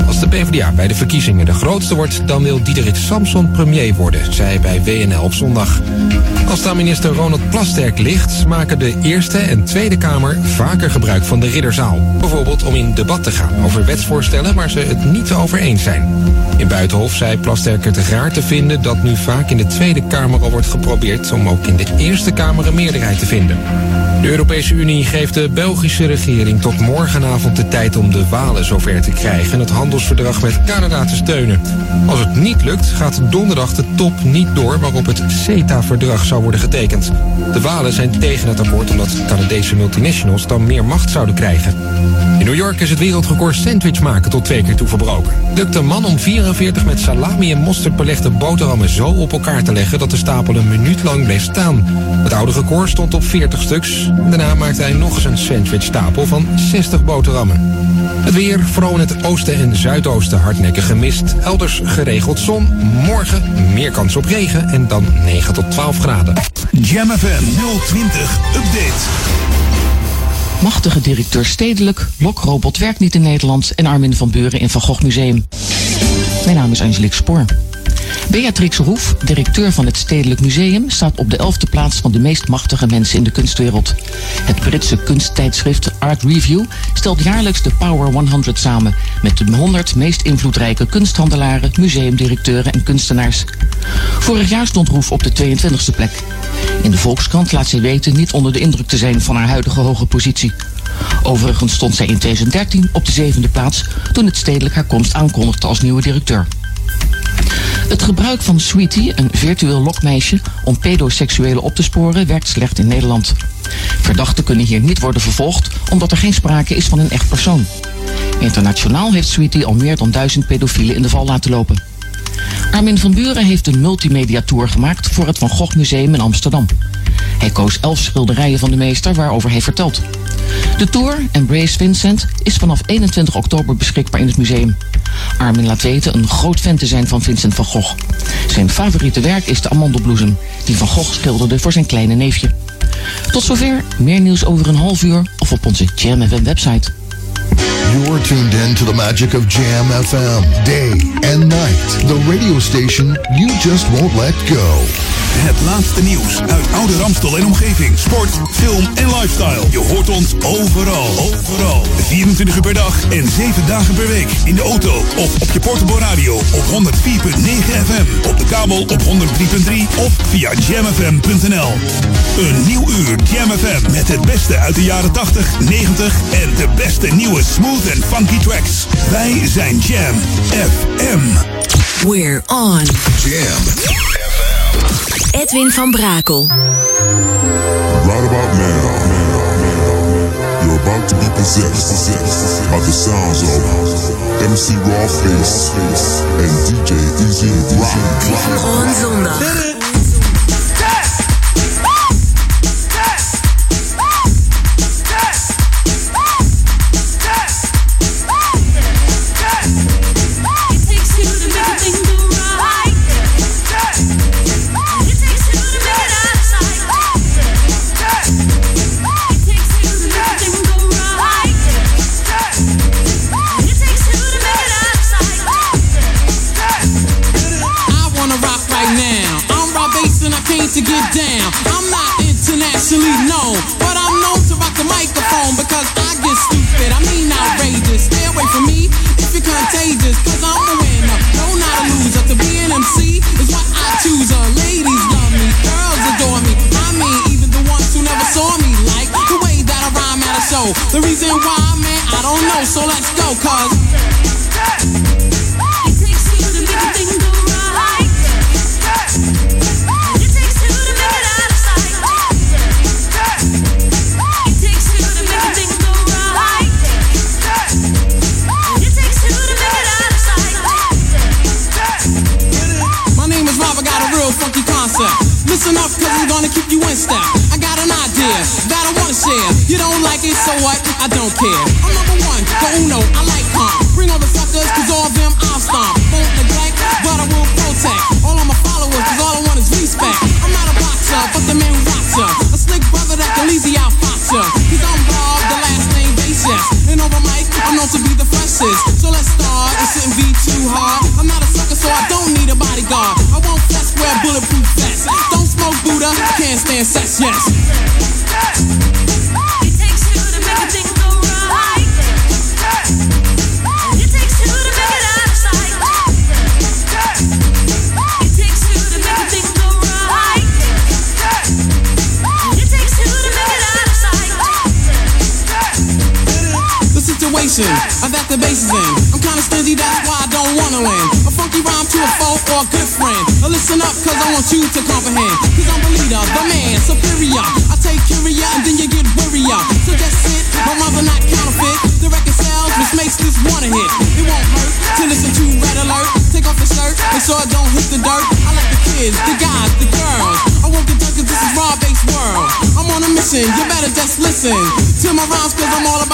Als de PvdA bij de verkiezingen de grootste wordt, dan wil Diederik Samson premier worden, zei hij bij WNL op zondag. Als daar minister Ronald Plasterk ligt, maken de Eerste en Tweede Kamer vaker gebruik van de ridderzaal. Bijvoorbeeld om in debat te gaan over wetsvoorstellen waar ze het niet over eens zijn. In Buitenhof zei Plasterk het raar te vinden dat nu vaak in de Tweede Kamer al wordt geprobeerd om ook in de Eerste Kamer een meerderheid te vinden. De Europese Unie geeft de Belgische regering tot morgenavond de tijd om de Walen zover te krijgen en het handelsverdrag met Canada te steunen. Als het niet lukt, gaat donderdag de top niet door waarop het CETA-verdrag zou worden getekend. De Walen zijn tegen het akkoord omdat Canadese multinationals dan meer macht zouden krijgen. In New York is het wereldrecord sandwich maken tot twee keer toe verbroken. Lukt man om 44 met salami en mosterd belegde boterhammen zo op elkaar te leggen dat de stapel een minuut lang bleef staan. Het oude record stond op 40 stuks. Daarna maakte hij nog eens een sandwichstapel van 60 boterhammen. Het weer, vooral in het oosten en zuidoosten hardnekkig gemist. Elders geregeld zon. Morgen meer kans op regen en dan 9 tot 12 graden. Jam FM 020 Update. Machtige directeur Stedelijk, Lokrobot werkt niet in Nederland en Armin van Buren in Van Gogh Museum. Mijn naam is Angelique Spoor. Beatrix Roef, directeur van het Stedelijk Museum, staat op de elfde plaats van de meest machtige mensen in de kunstwereld. Het Britse kunsttijdschrift Art Review stelt jaarlijks de Power 100 samen met de 100 meest invloedrijke kunsthandelaren, museumdirecteuren en kunstenaars. Vorig jaar stond Roef op de 22e plek. In de Volkskrant laat zij weten niet onder de indruk te zijn van haar huidige hoge positie. Overigens stond zij in 2013 op de zevende plaats toen het stedelijk haar komst aankondigde als nieuwe directeur. Het gebruik van Sweetie, een virtueel lokmeisje, om pedoseksuelen op te sporen, werkt slecht in Nederland. Verdachten kunnen hier niet worden vervolgd, omdat er geen sprake is van een echt persoon. Internationaal heeft Sweetie al meer dan duizend pedofielen in de val laten lopen. Armin van Buren heeft een multimedia tour gemaakt voor het Van Gogh Museum in Amsterdam. Hij koos elf schilderijen van de meester waarover hij vertelt. De tour, Embrace Vincent, is vanaf 21 oktober beschikbaar in het museum. Armin laat weten een groot fan te zijn van Vincent van Gogh. Zijn favoriete werk is de amandelbloesem, die Van Gogh schilderde voor zijn kleine neefje. Tot zover, meer nieuws over een half uur of op onze Jam website. You're tuned in to the magic of Jam FM, day and night. The radio station you just won't let go. Het laatste nieuws uit oude Ramstel en omgeving. Sport, film en lifestyle. Je hoort ons overal. Overal. 24 uur per dag en 7 dagen per week. In de auto of op je portable radio op 104.9 FM. Op de kabel op 103.3 of via jamfm.nl. Een nieuw uur Jam FM met het beste uit de jaren 80, 90 en de beste nieuwe smooth en funky tracks. Wij zijn Jam FM. We're on. Jam Edwin van Brakel. Right about now, you're about to be possessed by the sounds of MC Rawface and DJ Easy Rock. On zondag.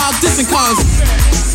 five dissing cons.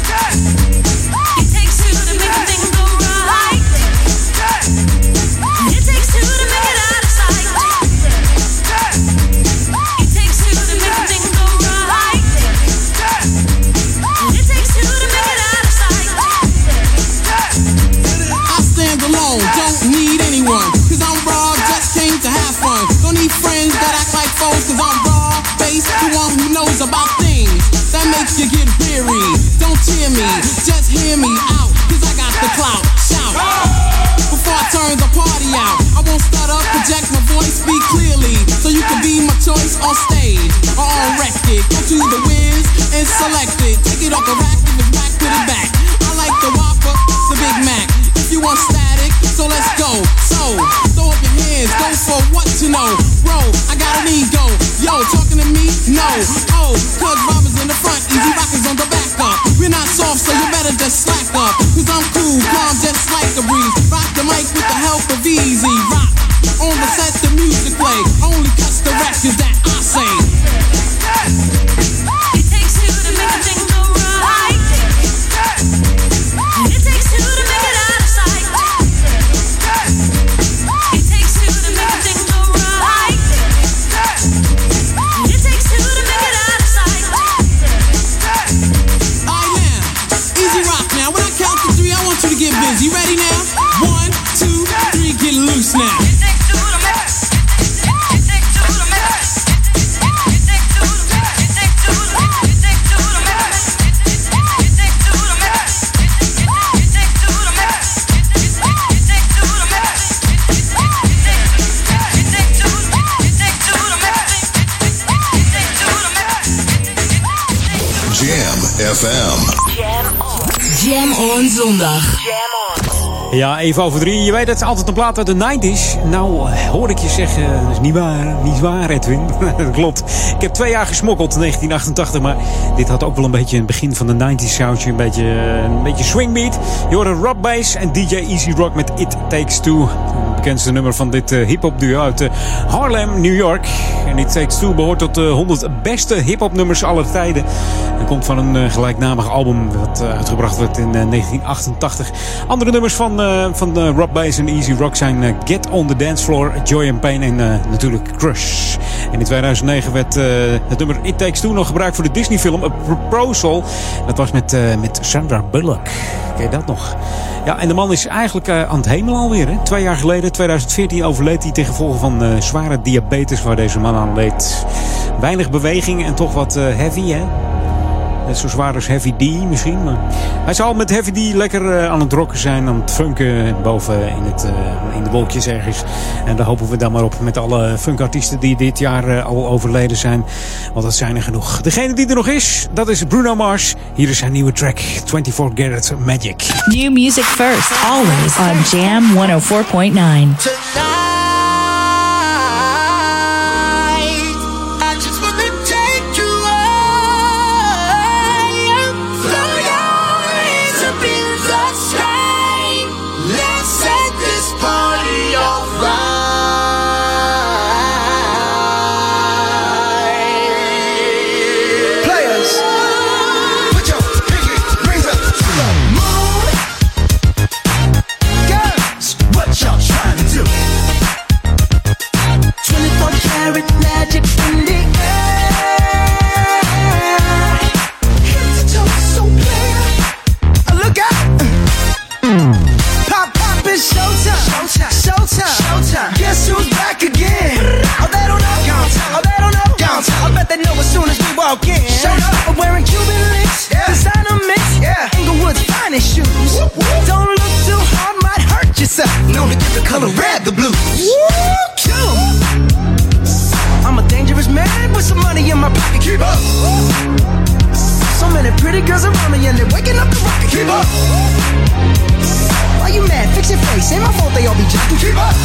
Even over drie. Je weet, het altijd een plaat uit de 90s. Nou, eh, hoor ik je zeggen, dat is niet waar. Niet waar, Edwin. dat klopt. Ik heb twee jaar gesmokkeld, 1988. Maar dit had ook wel een beetje een begin van de 90s soundje. Een beetje, eh, een beetje swingbeat. Je hoorde Rob Bass en DJ Easy Rock met It Takes Two. Het bekendste nummer van dit uh, hip-hop duo uit Harlem, New York. En It Takes Two behoort tot de 100 beste hip-hop nummers aller tijden. En komt van een uh, gelijknamig album dat uitgebracht werd in 1988. Andere nummers van van, Rob Bass en Easy Rock zijn Get on the Dance Floor, Joy and Pain en natuurlijk Crush. En in 2009 werd het nummer It Takes Two nog gebruikt voor de Disney film A Proposal. Dat was met, met Sandra Bullock. Ken dat nog? Ja, en de man is eigenlijk aan het hemel alweer. Hè? Twee jaar geleden, 2014, overleed hij ten gevolge van zware diabetes waar deze man aan leed. Weinig beweging en toch wat heavy, hè? Net zo zwaar als Heavy D misschien. Maar hij zal met Heavy D lekker uh, aan het rocken zijn. Aan het funken boven in, het, uh, in de wolkjes ergens. En daar hopen we dan maar op met alle funkartiesten die dit jaar uh, al overleden zijn. Want dat zijn er genoeg. Degene die er nog is, dat is Bruno Mars. Hier is zijn nieuwe track, 24 Karat Magic. New music first, always on Jam 104.9. walk in. Shut up. I'm wearing Cuban links, yeah. designer mix, yeah. Inglewood's finest shoes. Whoop, whoop. Don't look too hard, might hurt yourself. Known to give the color red the blues. Woo, I'm a dangerous man with some money in my pocket. Keep up. So many pretty girls around me and they're waking up the rocket. Keep up. Why you mad? Fix your face. Ain't my fault they all be jacking. Keep up.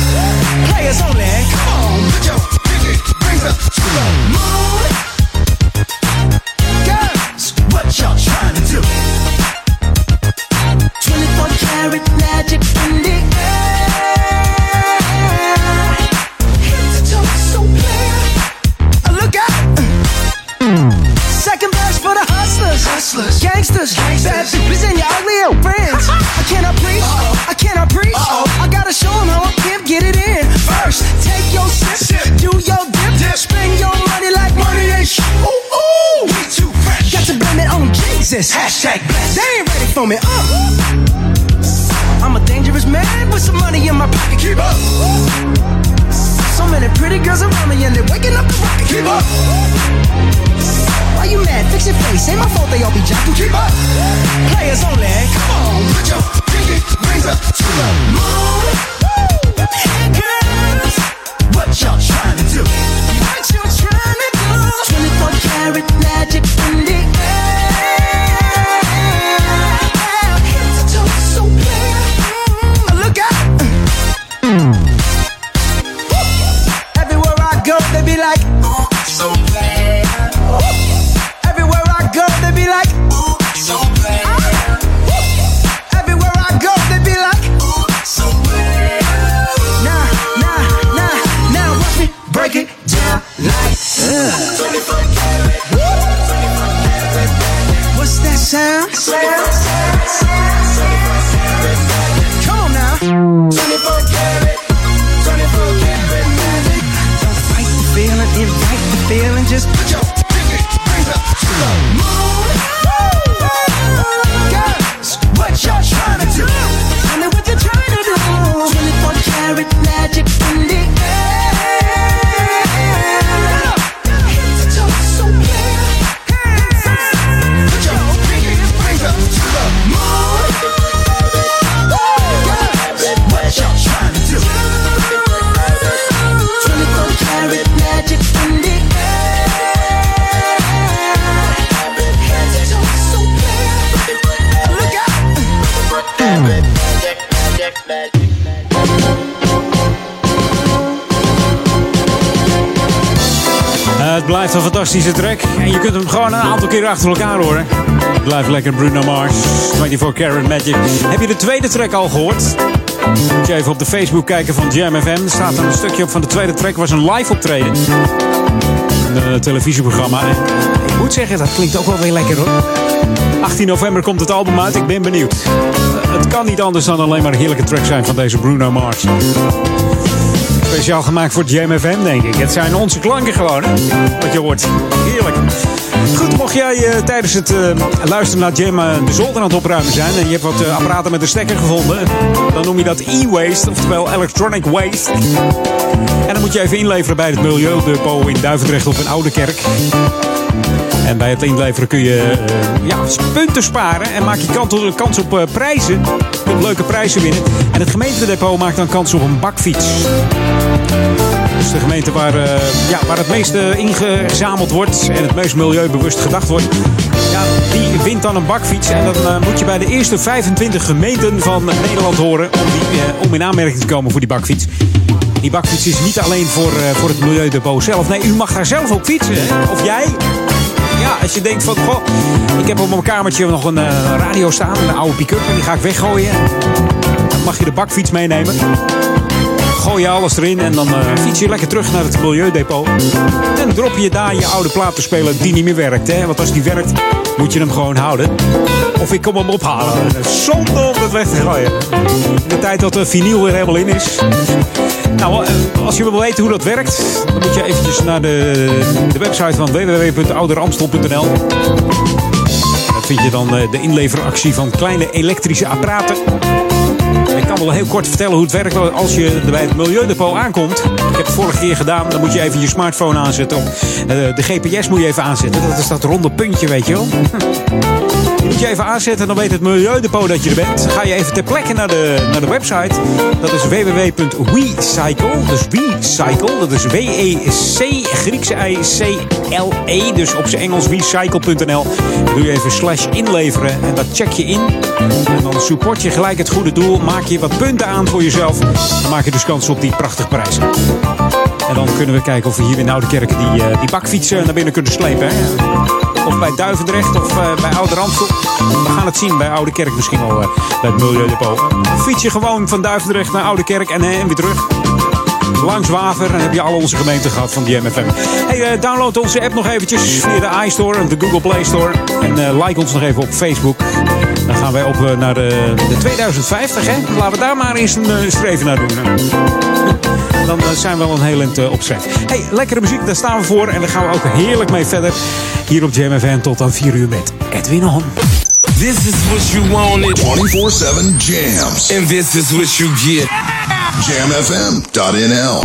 Players only. Come on, put your pinky rings up to the moon y'all do. 24 karat magic in the air. To so look Second for the hustlers, gangsters, gangsters. bad bitches and your ugly old friends. Hashtag blessed. They ain't ready for me. Uh. I'm a dangerous man with some money in my pocket. Keep up. So many pretty girls around me and they're waking up the rocket. Keep up. Why you mad? Fix your face. Ain't my fault they all be jocking. Keep up. Players only. Come on, put your pinky rings up to the moon. Girls, what y'all trying to do? What you trying to do? 24 karat magic in the air. Blijft een fantastische track. En je kunt hem gewoon een aantal keer achter elkaar horen. Het blijft lekker Bruno Mars. 24 Karat Magic. Heb je de tweede track al gehoord? Moet je even op de Facebook kijken van Jam FM. Er staat een stukje op van de tweede track. was een live optreden. Een eh, televisieprogramma. Ik moet zeggen, dat klinkt ook wel weer lekker hoor. 18 november komt het album uit. Ik ben benieuwd. Eh, het kan niet anders dan alleen maar een heerlijke track zijn van deze Bruno Mars. Speciaal gemaakt voor Jam FM, denk ik. Het zijn onze klanken gewoon, hè? Wat je hoort. Heerlijk. Goed, mocht jij eh, tijdens het eh, luisteren naar Jam eh, de zolder aan het opruimen zijn... en je hebt wat apparaten met een stekker gevonden... dan noem je dat e-waste, oftewel electronic waste. En dan moet je even inleveren bij het Milieudepot in Duivendrecht op een oude kerk. En bij het inleveren kun je ja, punten sparen en maak je kans op, kans op prijzen. Leuke prijzen winnen. En het gemeentedepot maakt dan kans op een bakfiets. Dus de gemeente waar, eh, ja, waar het meeste ingezameld wordt en het meest milieubewust gedacht wordt, ja, die wint dan een bakfiets. En dan eh, moet je bij de eerste 25 gemeenten van Nederland horen om, die, eh, om in aanmerking te komen voor die bakfiets. Die bakfiets is niet alleen voor, voor het Milieudepot zelf. Nee, u mag daar zelf op fietsen. Of jij. Ja, als je denkt van, goh, ik heb op mijn kamertje nog een eh, radio staan, een oude pick-up, en die ga ik weggooien. Dan mag je de bakfiets meenemen. Gooi je alles erin en dan eh, fiets je lekker terug naar het Milieudepot. En drop je daar je oude platenspeler die niet meer werkt. Hè? Want als die werkt, moet je hem gewoon houden. Of ik kom hem ophalen. Zonder om het weg te gooien. De tijd dat de vinyl weer helemaal in is. Nou, eh, als je wil weten hoe dat werkt, dan moet je eventjes naar de, de website van www.ouderamstel.nl. Daar vind je dan eh, de inleveractie van kleine elektrische apparaten. Ik kan wel heel kort vertellen hoe het werkt als je bij het Milieudepot aankomt. Ik heb het vorige keer gedaan. Dan moet je even je smartphone aanzetten. Eh, de GPS moet je even aanzetten. Dat is dat ronde puntje, weet je wel. Moet je even aanzetten. Dan weet het Milieudepot dat je er bent. Ga je even ter plekke naar de, naar de website. Dat is www.wecycle. Dus Wecycle. Dat is W-E-C, Griekse I-C-L-E. Dus op zijn Engels wecycle.nl. Dan doe je even slash inleveren. En dat check je in. En dan support je gelijk het goede doel. Maak je wat punten aan voor jezelf. Dan maak je dus kans op die prachtige prijs. En dan kunnen we kijken of we hier in Kerken die, eh, die bakfietsen naar binnen kunnen slepen. Hè? Of bij Duivendrecht of eh, bij Oude Ramsel. We gaan het zien bij Oude Kerk misschien wel eh, bij het Milieudepot. Fiets je gewoon van Duivendrecht naar Oude Kerk en, en weer terug. Langs Waver en heb je al onze gemeenten gehad van die MFM. Hey, download onze app nog eventjes via de iStore en de Google Play Store. En like ons nog even op Facebook. Dan gaan wij op naar de, de 2050, hè? Laten we daar maar eens een streven naar doen. Dan eh, zijn we wel een heel eind uh, op schrijf. Hey, lekkere muziek, daar staan we voor. En daar gaan we ook heerlijk mee verder. Hier op Jam FM tot aan 4 uur met Edwin On. This is what you wanted. 24-7 jams. And this is what you get. Jamfm.nl.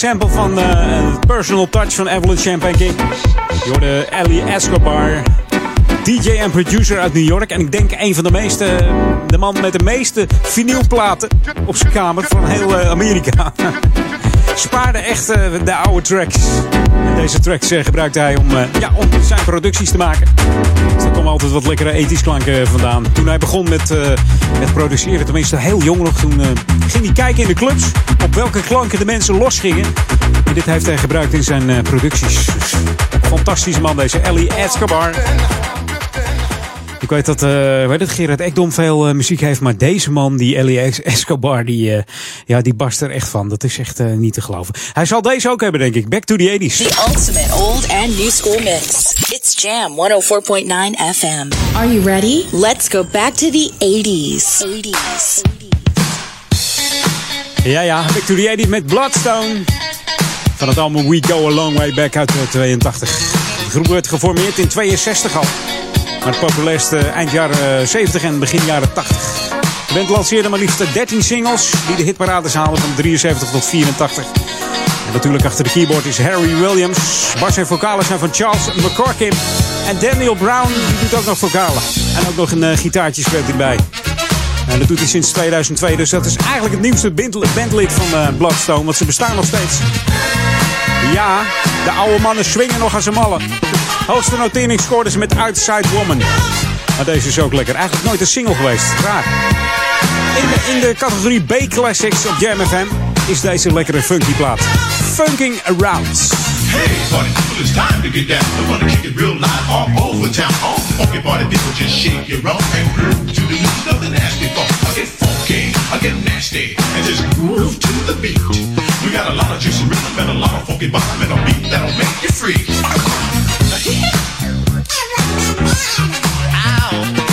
de sample van eh, Personal Touch van Evelyn Champagne King. Je hoorde Ellie Escobar, DJ en producer uit New York. En ik denk een van de meeste, de man met de meeste vinylplaten op zijn kamer van heel eh, Amerika. Spaarde echt eh, de oude tracks. Deze tracks eh, gebruikte hij om, eh, ja, om zijn producties te maken. Dus daar kwam altijd wat lekkere ethisch klanken vandaan. Toen hij begon met, eh, met produceren, tenminste heel jong nog, toen eh, ging hij kijken in de clubs op welke klanken de mensen losgingen. En dit heeft hij gebruikt in zijn eh, producties. Dus, fantastische man deze, Ellie Escobar. Ik weet dat, uh, weet het, Gerard Ekdom veel muziek heeft, maar deze man, die Ellie Escobar, die, ja, die barst er echt van. Dat is echt niet te geloven. Hij zal deze ook hebben, denk ik. Back to the 80s. The ultimate old and new school mix. It's Jam 104.9 FM. Are you ready? Let's go back to the 80s. 80s. Ja, ja, Back to the 80s met Bloodstone. Van het album We Go A Long Way Back uit 82. De groep werd geformeerd in 62 al. Maar het populairste eind jaren 70 en begin jaren 80. De band lanceerde maar liefst 13 singles die de hitparades haalden van 73 tot 84. En natuurlijk achter de keyboard is Harry Williams. Bas en vocalen zijn van Charles McCorkin. En Daniel Brown die doet ook nog vocalen. En ook nog een uh, gitaartje speelt hij bij. En dat doet hij sinds 2002. Dus dat is eigenlijk het nieuwste bandlid van uh, Bloodstone. Want ze bestaan nog steeds. Ja, de oude mannen swingen nog als een mallen. Hoogste notering scoorde ze met Outside Woman. Maar deze is ook lekker. Eigenlijk nooit een single geweest. Raar. In de, in de categorie B-Classics op Jam FM is deze lekkere funky plaat. Funking Around. Hey, party people, it's time to get down. We wanna kick it real live all over town. All funky party people, just shake your rump and groove to the music of the nasty funk. I get funky, I get nasty, and just groove to the beat. We got a lot of juicy rhythm and a lot of funky bottom and a beat that'll make you free. Ow.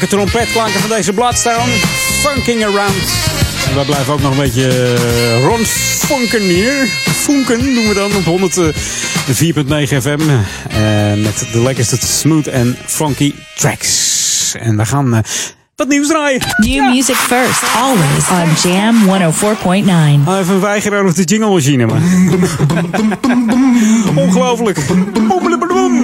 heerlijke trompetklanken van deze Bloodstone. Funking around. En wij blijven ook nog een beetje eh, rondfunken hier. Funken doen we dan op 104.9 eh, FM. Eh, met de lekkerste smooth en funky tracks. En we gaan wat nieuws draaien. New music first, always on Jam 104.9. Ah, even weigeren over de jingle machine, man. Ongelooflijk.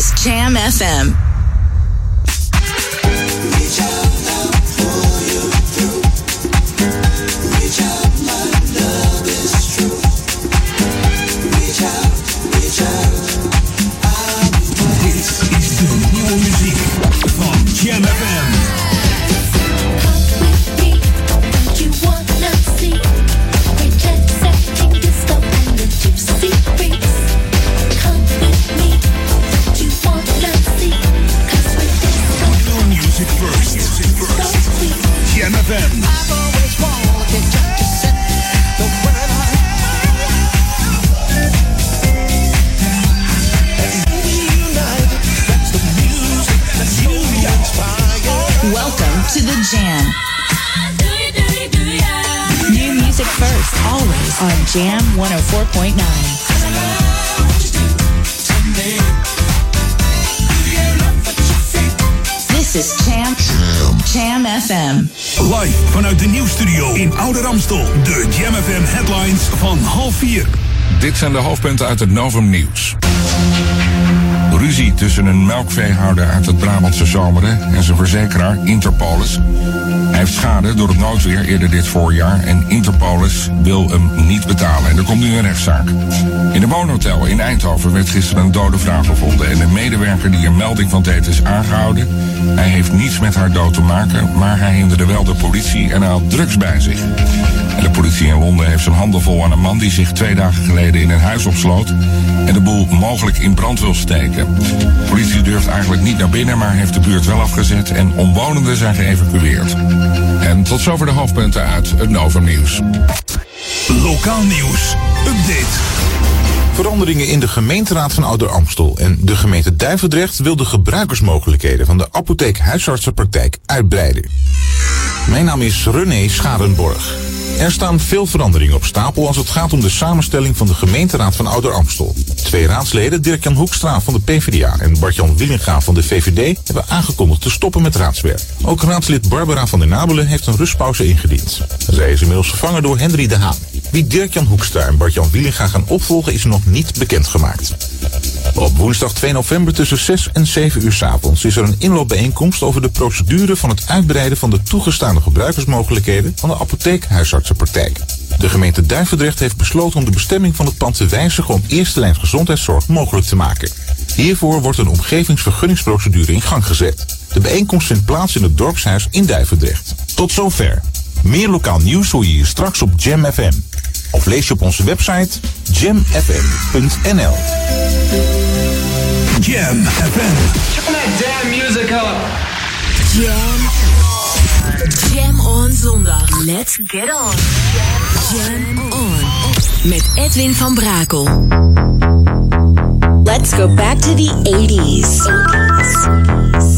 is Jam FM. to the jam. New music first, always on Jam 104.9. This is Jam, Jam FM. Live vanuit de nieuwstudio in Oude Ramstel. De Jam FM headlines van half 4. Dit zijn de hoofdpunten uit het Novum Nieuws. Ruzie tussen een melkveehouder uit het Brabantse Zomeren en zijn verzekeraar Interpolis. Hij heeft schade door het noodweer eerder dit voorjaar en Interpolis wil hem niet betalen. En er komt nu een rechtszaak. In een woonhotel in Eindhoven werd gisteren een dode vrouw gevonden. En de medewerker die er melding van deed is aangehouden. Hij heeft niets met haar dood te maken, maar hij hinderde wel de politie en had drugs bij zich. De politie in Londen heeft zijn handen vol aan een man die zich twee dagen geleden in een huis opsloot en de boel mogelijk in brand wil steken. De politie durft eigenlijk niet naar binnen, maar heeft de buurt wel afgezet en omwonenden zijn geëvacueerd. En tot zover de hoofdpunten uit het Novum Nieuws. Lokaal nieuws. Update. Veranderingen in de gemeenteraad van Ouder Amstel en de gemeente Duivendrecht wil de gebruikersmogelijkheden van de apotheek huisartsenpraktijk uitbreiden. Mijn naam is René Scharenborg. Er staan veel veranderingen op stapel als het gaat om de samenstelling van de gemeenteraad van Ouder Amstel. Twee raadsleden, Dirk-Jan Hoekstra van de PvdA en Bart-Jan Willinga van de VVD, hebben aangekondigd te stoppen met raadswerk. Ook raadslid Barbara van der Nabelen heeft een rustpauze ingediend. Zij is inmiddels vervangen door Henry de Haan. Wie Dirk-Jan Hoekstra en Bart-Jan Willinga gaan opvolgen is nog niet bekendgemaakt. Op woensdag 2 november tussen 6 en 7 uur 's avonds is er een inloopbijeenkomst over de procedure van het uitbreiden van de toegestaande gebruikersmogelijkheden van de apotheek huisartsenpraktijk. De gemeente Duivendrecht heeft besloten om de bestemming van het pand te wijzigen om eerste lijns gezondheidszorg mogelijk te maken. Hiervoor wordt een omgevingsvergunningsprocedure in gang gezet. De bijeenkomst vindt plaats in het dorpshuis in Duivendrecht. Tot zover. Meer lokaal nieuws hoor je hier straks op Jam FM. Of lees je op onze website jamfm.nl. Jam FM. Turn that damn music up. Jam. Jam on zondag. Let's get on. Jam on. Met Edwin van Brakel. Let's go back to the 80s. 80s.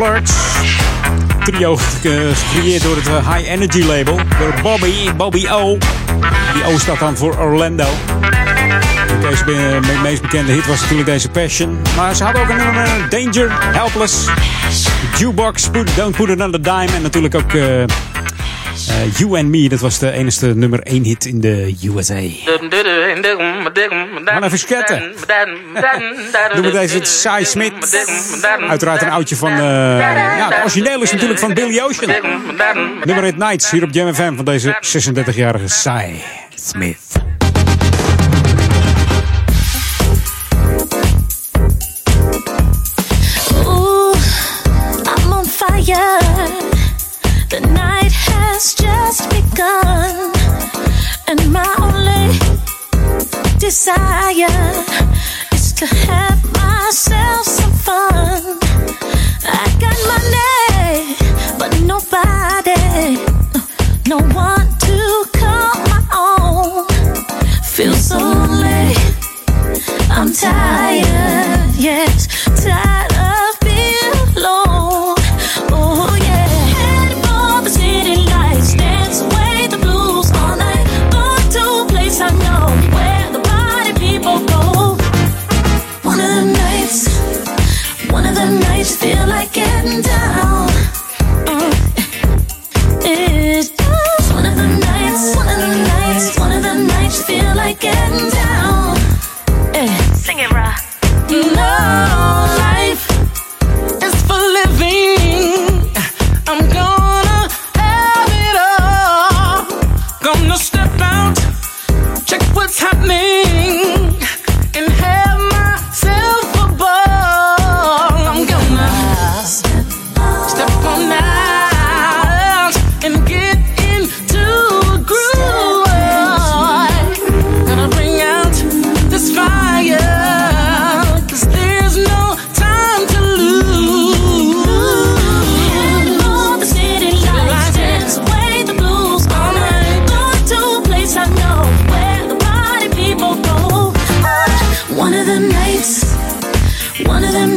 Flirts. Trio ge- gecreëerd door het eh, High Energy label. Door Bobby, Bobby O. Die O staat dan voor Orlando. Deze meest bekende hit was natuurlijk deze Passion. Maar ze hadden ook een nummer eh, Danger, Helpless. Jukebox, put, Don't Put It on the Dime. En natuurlijk ook eh, You and Me. Dat was de enige nummer 1 hit in de USA. Gaan even sketten. Doen we deze Cy Smith. Uiteraard een oudje van... eh, ja, het origineel is natuurlijk van Billy Ocean. Nummer 8 Nights hier op Jam FM van deze 36-jarige Cy Smith.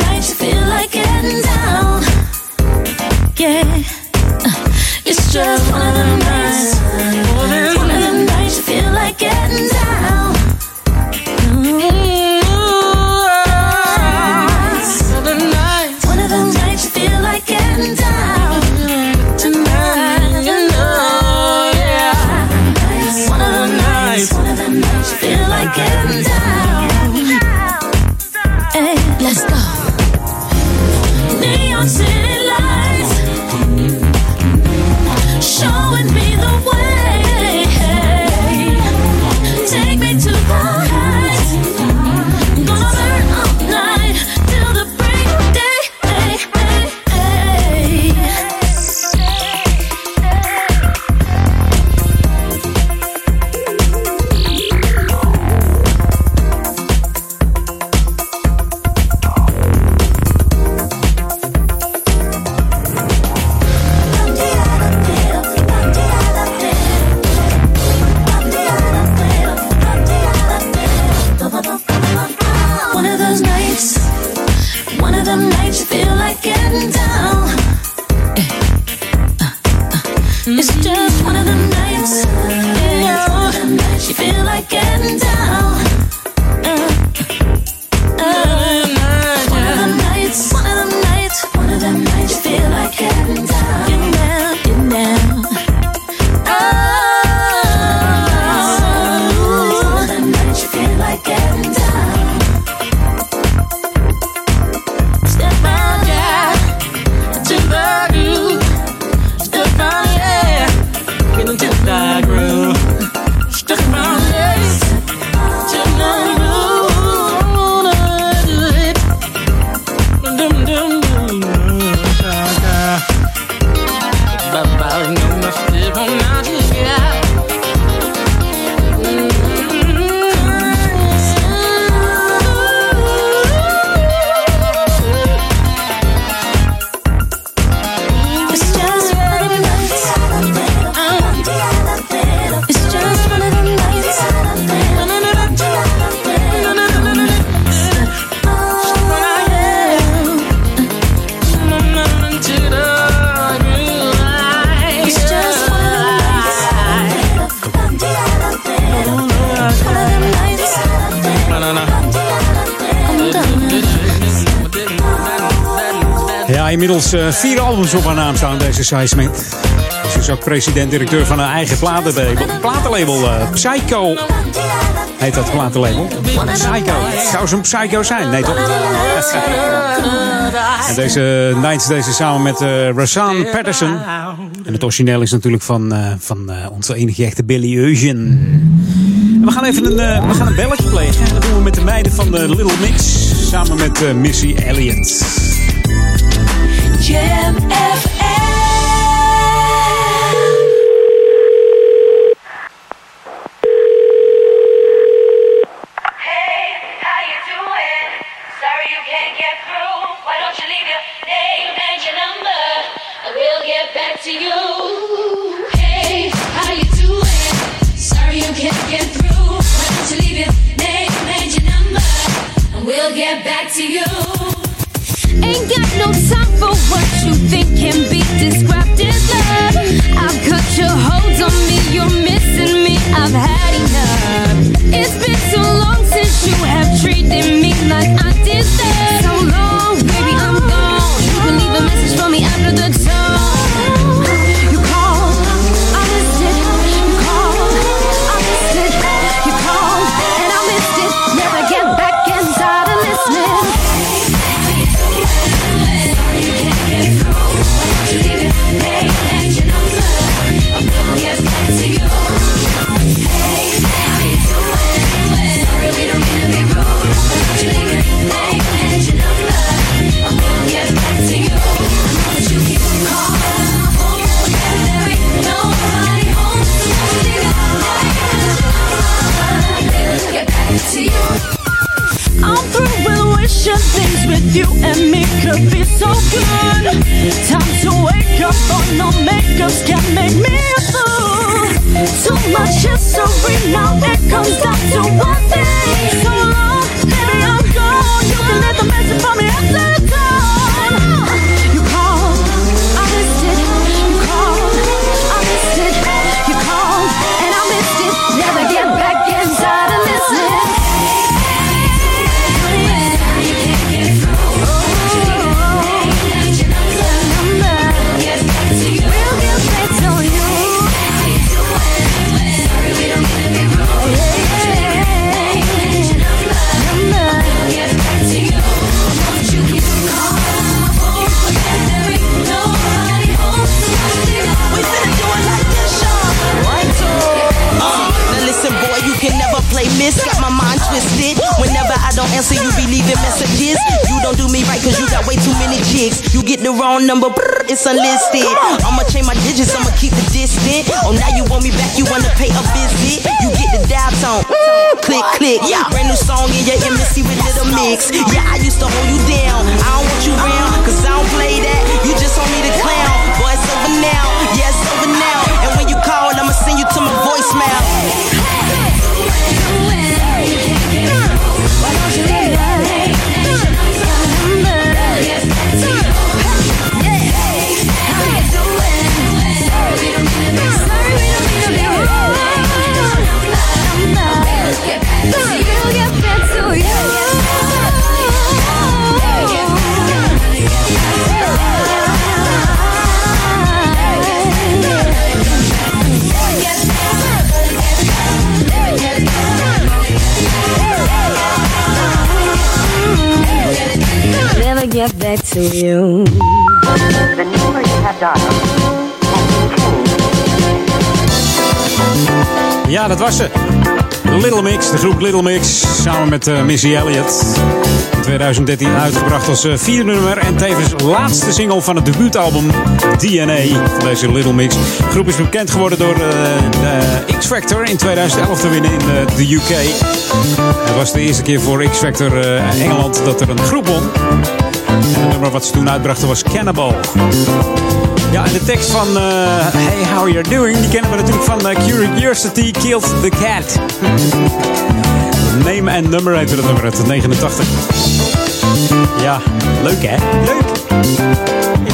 Tonight you feel like getting down. Yeah, uh, it's just one of them. Uh, vier albums op haar naam staan, deze Cy Smith. Ze is ook president-directeur van een eigen platenlabel. Platenlabel uh, Psycho. Heet dat platenlabel? Psycho. Zou ze een Psycho zijn? Nee toch? en deze Nights deze samen met uh, Rasan Patterson. En het origineel is natuurlijk van, van onze enige echte Billy Eugene. We gaan even een, we gaan een belletje plegen. Dat doen we met de meiden van de Little Mix. Samen met Missy Elliott. Jam FM. Little Mix, samen met uh, Missy Elliott. In 2013 uitgebracht als uh, vierde nummer en tevens laatste single van het debuutalbum DNA van deze Little Mix. De groep is bekend geworden door uh, de X Factor in 2011 te winnen in de UK. Het was de eerste keer voor X Factor Engeland dat er een groep won. En het nummer wat ze toen uitbrachten was Cannibal. Ja, en de tekst van Hey, how you doing? Die kennen we natuurlijk van uh, Curiosity Killed the Cat. Name and Number heette dat nummer uit 89. Ja, leuk hè? Leuk!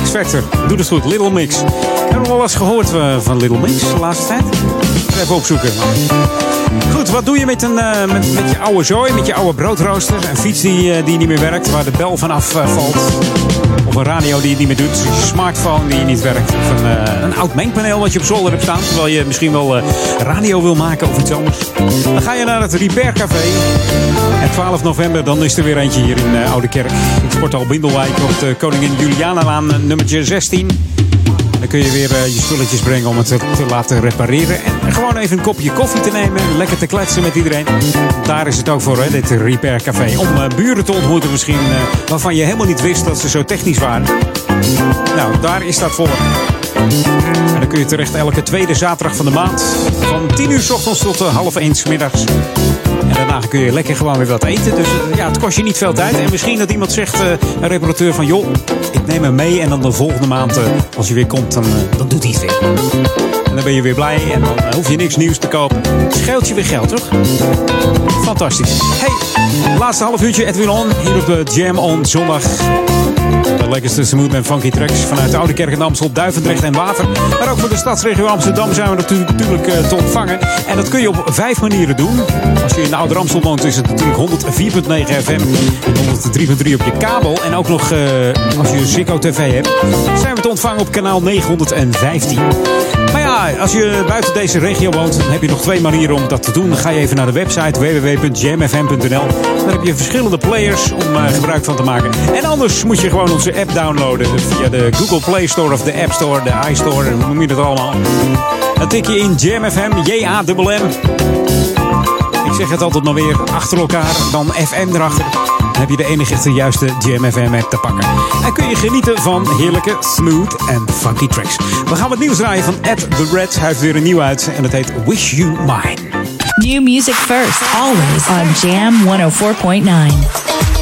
X-Factor, doe het goed. Little Mix. Hebben we al eens gehoord uh, van Little Mix de laatste tijd? Even opzoeken. Goed, wat doe je met, een, eh, met, je oude zooi, met je oude broodrooster? Een fiets die, eh, die niet meer werkt, waar de bel vanaf eh, valt. Of een radio die het niet meer doet. Een smartphone die niet werkt. Of een, een oud mengpaneel wat je op zolder hebt staan. Terwijl je misschien wel radio wil maken of iets anders. Dan ga je naar het Repair Café. En 12 november, dan is er weer eentje hier in Oude Kerk. In Sporthal Bindelwijk op de Koningin Julianalaan, nummertje 16. Dan kun je weer eh, je spulletjes brengen om het te, te laten repareren. En gewoon even een kopje koffie te nemen. Lekker te kletsen met iedereen. Daar is het ook voor, hè, dit Repair Café. Om eh, buren te ontmoeten misschien. eh, waarvan je helemaal niet wist dat ze zo technisch waren. Nou, daar is dat voor. En dan kun je terecht elke tweede zaterdag van de maand. Van 10 uur s ochtends tot eh, half 1 s middags. En daarna kun je lekker gewoon weer wat eten. Dus eh, ja, het kost je niet veel tijd. En misschien dat iemand zegt, eh, een reparateur van... joh, ik neem hem mee en dan de volgende maand, als je weer komt, dan, dan doet hij het weer. Dan ben je weer blij en dan eh, hoef je niks nieuws te kopen. Scheelt je weer geld, toch? Fantastisch. Hey, laatste half uurtje Edwin On. Hier op de Jam On zondag. De lekkerste smooth en funky tracks vanuit de Oude Kerk in Amstel, Duivendrecht en Water. Maar ook voor de stadsregio Amsterdam zijn we natuurlijk, natuurlijk eh, te ontvangen. En dat kun je op vijf manieren doen. Als je in de Oude Amstel woont is het natuurlijk 104.9 FM en 103.3 op je kabel. En ook nog eh, als je Ziggo TV hebt, zijn we te ontvangen op kanaal 915. Als je buiten deze regio woont, heb je nog twee manieren om dat te doen. Ga je even naar de website www.jamfm.nl. Daar heb je verschillende players om eh, gebruik van te maken. En anders moet je gewoon onze app downloaden via de Google Play Store of de App Store, de iStore, hoe noem je dat allemaal. Dan tik je in Jam FM, J-A-M-M. Ik zeg het altijd maar weer, achter elkaar, dan FM erachter. Dan heb je de enige echte juiste Jam FM app te pakken. En kun je genieten van heerlijke, smooth en funky tracks. We gaan wat nieuws draaien van Ed The Red. Hij heeft weer een nieuw uit en dat heet Wish You Mine. New music first, always on Jam 104.9.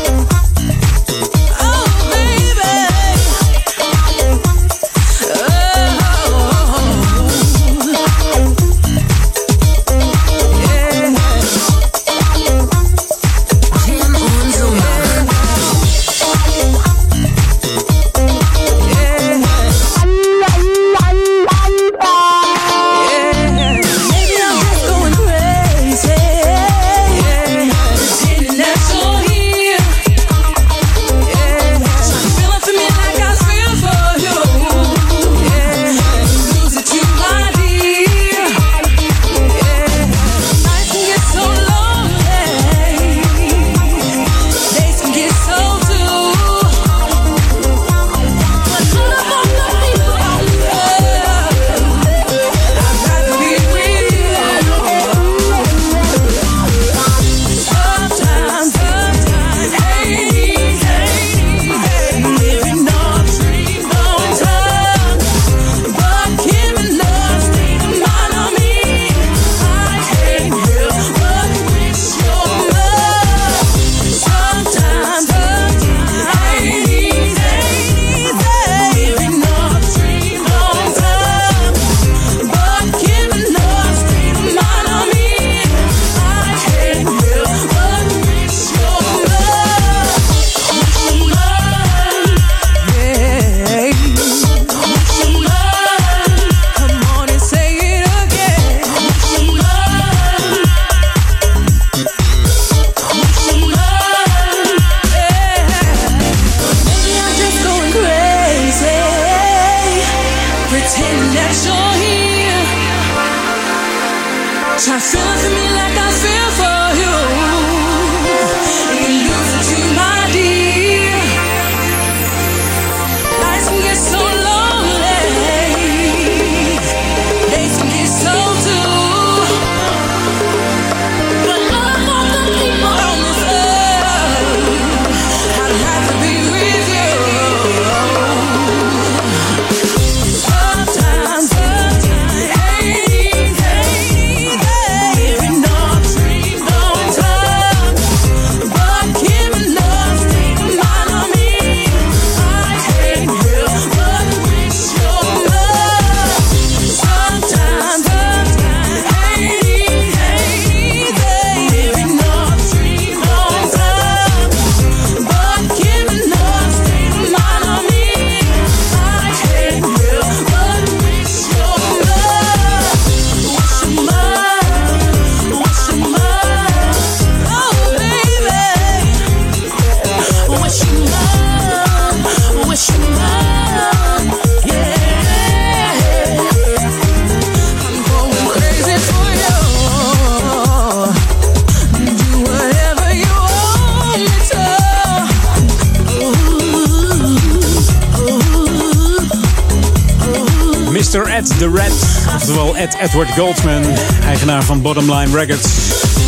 Edward Goldsman, eigenaar van Bottomline Records.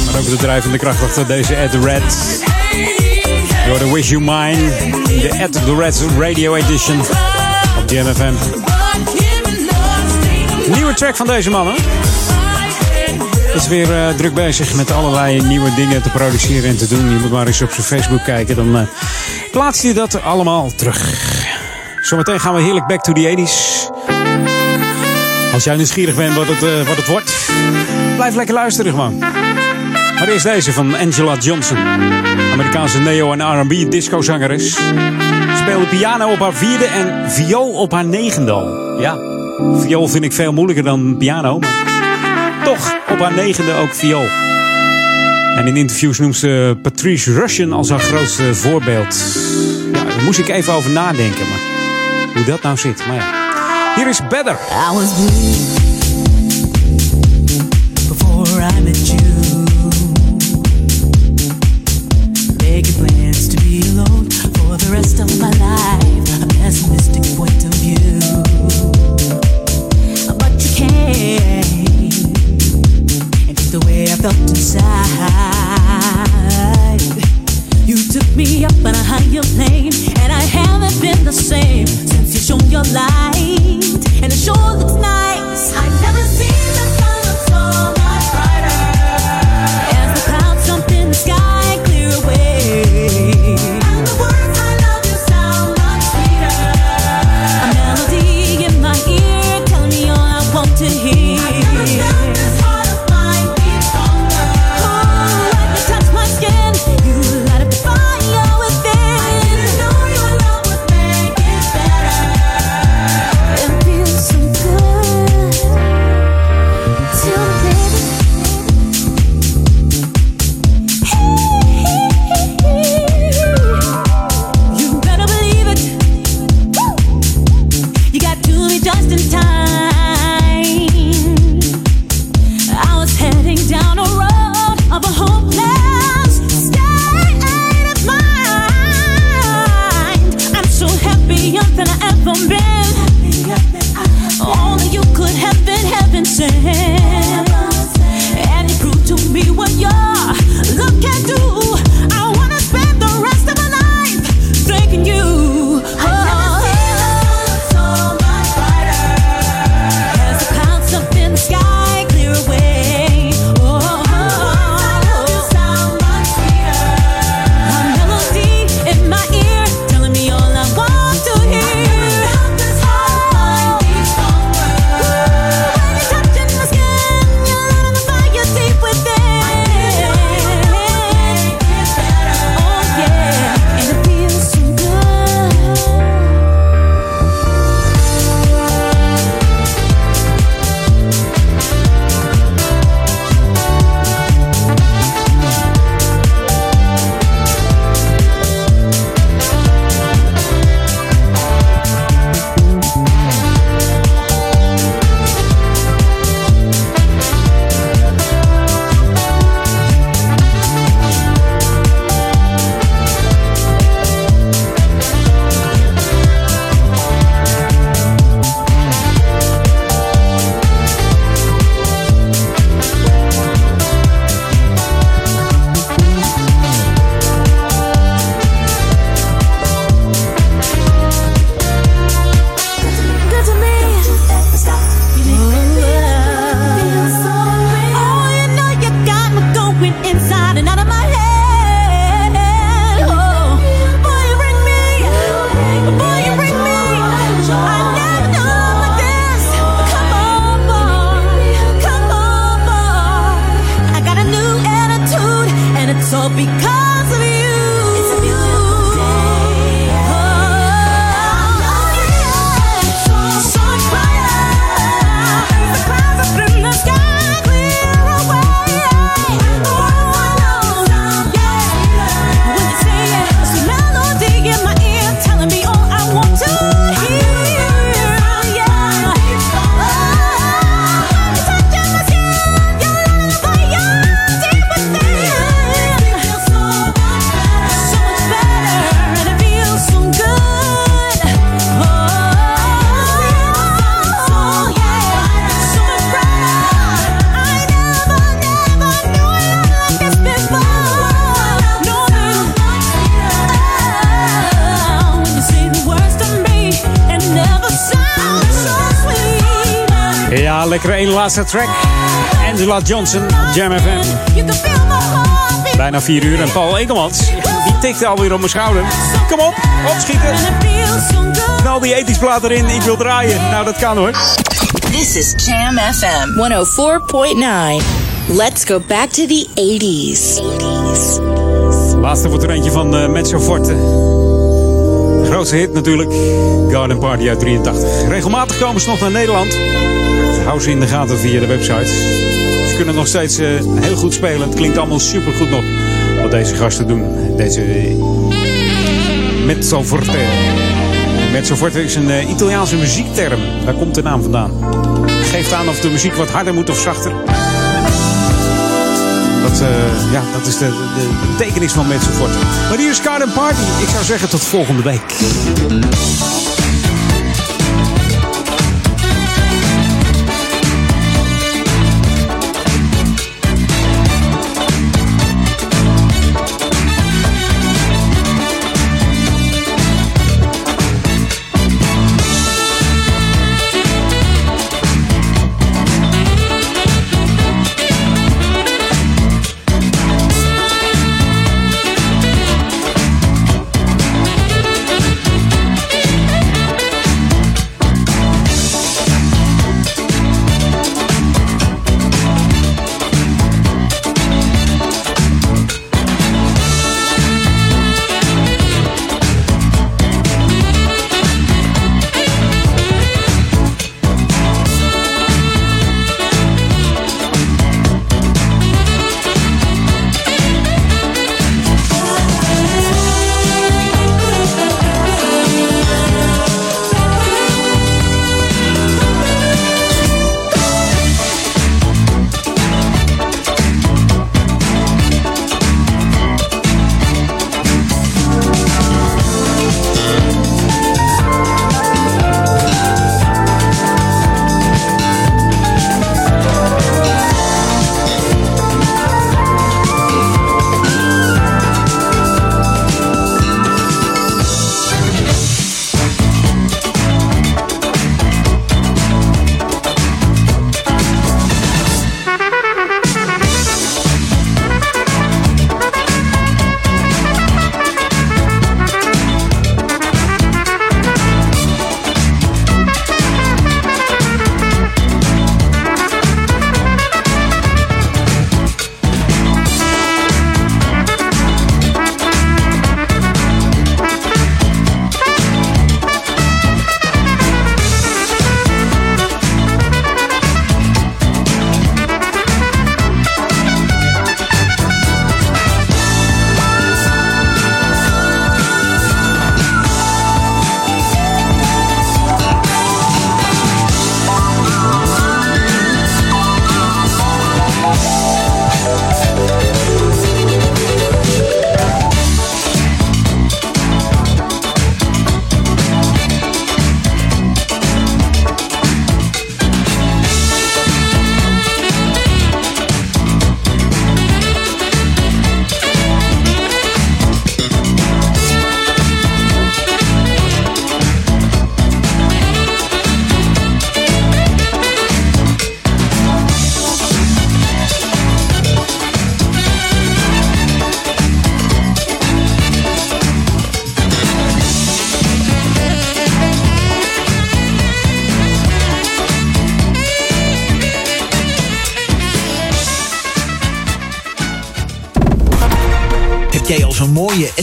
Maar ook de drijvende kracht achter deze Ed Red. Door de Wish You Mine, de Ed The Red Radio Edition op GMFM. MFM. Nieuwe track van deze mannen. Is weer eh, druk bezig met allerlei nieuwe dingen te produceren en te doen. Je moet maar eens op zijn Facebook kijken, dan eh, uh, plaatst hij dat allemaal terug. Zometeen gaan we heerlijk back to the 80s. Als jij nieuwsgierig bent wat het, eh, wat het wordt, blijf lekker luisteren man. Maar eerst deze van Angela Johnson. Amerikaanse neo- en R&B disco zangeres. Speelde piano op haar vierde en viool op haar negende al. Ja, viool vind ik veel moeilijker dan piano. Maar toch op haar negende ook viool. En in interviews noemt ze Patrice Russian als haar grootste voorbeeld. Ja, daar moest ik even over nadenken. Maar hoe dat nou zit, maar ja. Hier is Better. I was laatste track. Angela Johnson, Jam FM. Bijna 4 uur en Paul Ekelmans. Die tikte alweer op mijn schouder. Kom op, opschieten. Knal die ethisch plaat erin, ik wil draaien. Nou, dat kan hoor. This is Jam FM 104.9. Let's go back to the 80s. 80s. Laatste wordt er eentje van uh, Metso Forte. Grootste hit natuurlijk. Garden Party uit 83. Regelmatig komen ze nog naar Nederland. Hou ze in de gaten via de website. Ze kunnen nog steeds uh, heel goed spelen. Het klinkt allemaal super goed nog. Wat deze gasten doen. Deze Mezzo Forte. Mezzo Forte is een uh, Italiaanse muziekterm. Daar komt de naam vandaan. Geeft aan of de muziek wat harder moet of zachter. Dat, ja, dat is de, de, betekenis van Mezzo Forte. Maar hier is Garden Party. Ik zou zeggen tot volgende week.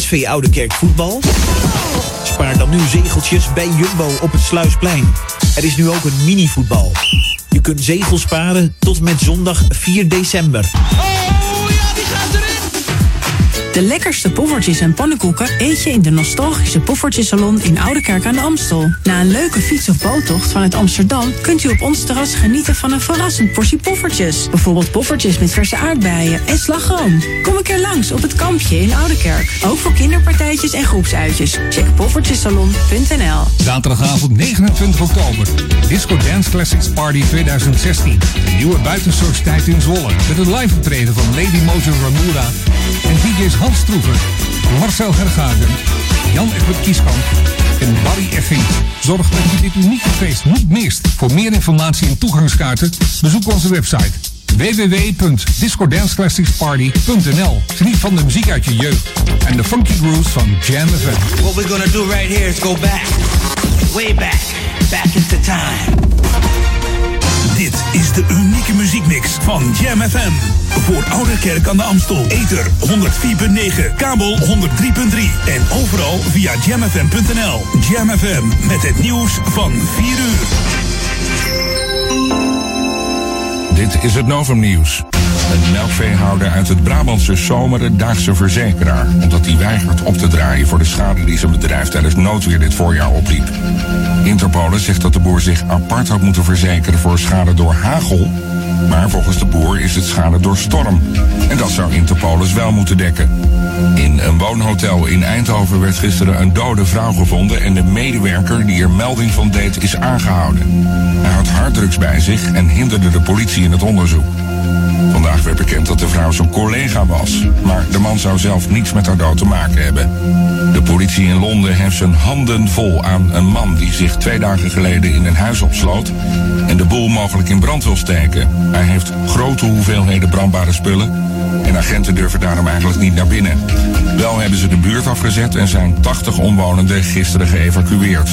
SV Oude Kerk voetbal? Spaar dan nu zegeltjes bij Jumbo op het Sluisplein. Er is nu ook een mini-voetbal. Je kunt zegels sparen tot met zondag 4 december. De lekkerste poffertjes en pannenkoeken eet je in de nostalgische Poffertjesalon in Oudekerk aan de Amstel. Na een leuke fiets- of boottocht vanuit Amsterdam kunt u op ons terras genieten van een verrassend portie poffertjes. Bijvoorbeeld poffertjes met verse aardbeien en slagroom. Kom een keer langs op het kampje in Oudekerk. Ook voor kinderpartijtjes en groepsuitjes. Check poffertjesalon.nl Zaterdagavond 29 oktober. Disco Dance Classics Party 2016. De nieuwe buitensociëteit in Zwolle. Met een live optreden van Lady Mojo Ramura en DJ's Hans Stroever, Marcel Hergagen, Jan Egbert Kieskamp en Barry Effing. Zorg dat je dit unieke feest niet mist. Voor meer informatie en toegangskaarten bezoek onze website www.discordanceclassicsparty.nl Geniet van de muziek uit je jeugd en de funky grooves van Jam FM. What we're gonna do right here is go back, way back, back into time. Dit is de unieke muziekmix van Jam FM. Voor Oude Kerk aan de Amstel. Ether 104.9, kabel 103.3 en overal via jamfm.nl. Jam FM met het nieuws van 4 uur. Dit is het Novum Nieuws. Een melkveehouder uit het Brabantse Zomeren daagt verzekeraar... omdat hij weigert op te draaien voor de schade die zijn bedrijf tijdens noodweer dit voorjaar opliep. Interpolis zegt dat de boer zich apart had moeten verzekeren voor schade door hagel... maar volgens de boer is het schade door storm. En dat zou Interpolis wel moeten dekken. In een woonhotel in Eindhoven werd gisteren een dode vrouw gevonden... en de medewerker die er melding van deed is aangehouden. Hij had harddrugs bij zich en hinderde de politie in het onderzoek. Vandaag werd bekend dat de vrouw zijn collega was. Maar de man zou zelf niets met haar dood te maken hebben. De politie in Londen heeft zijn handen vol aan een man die zich twee dagen geleden in een huis opsloot. en de boel mogelijk in brand wil steken. Hij heeft grote hoeveelheden brandbare spullen. En agenten durven daarom eigenlijk niet naar binnen. Wel hebben ze de buurt afgezet en zijn 80 omwonenden gisteren geëvacueerd.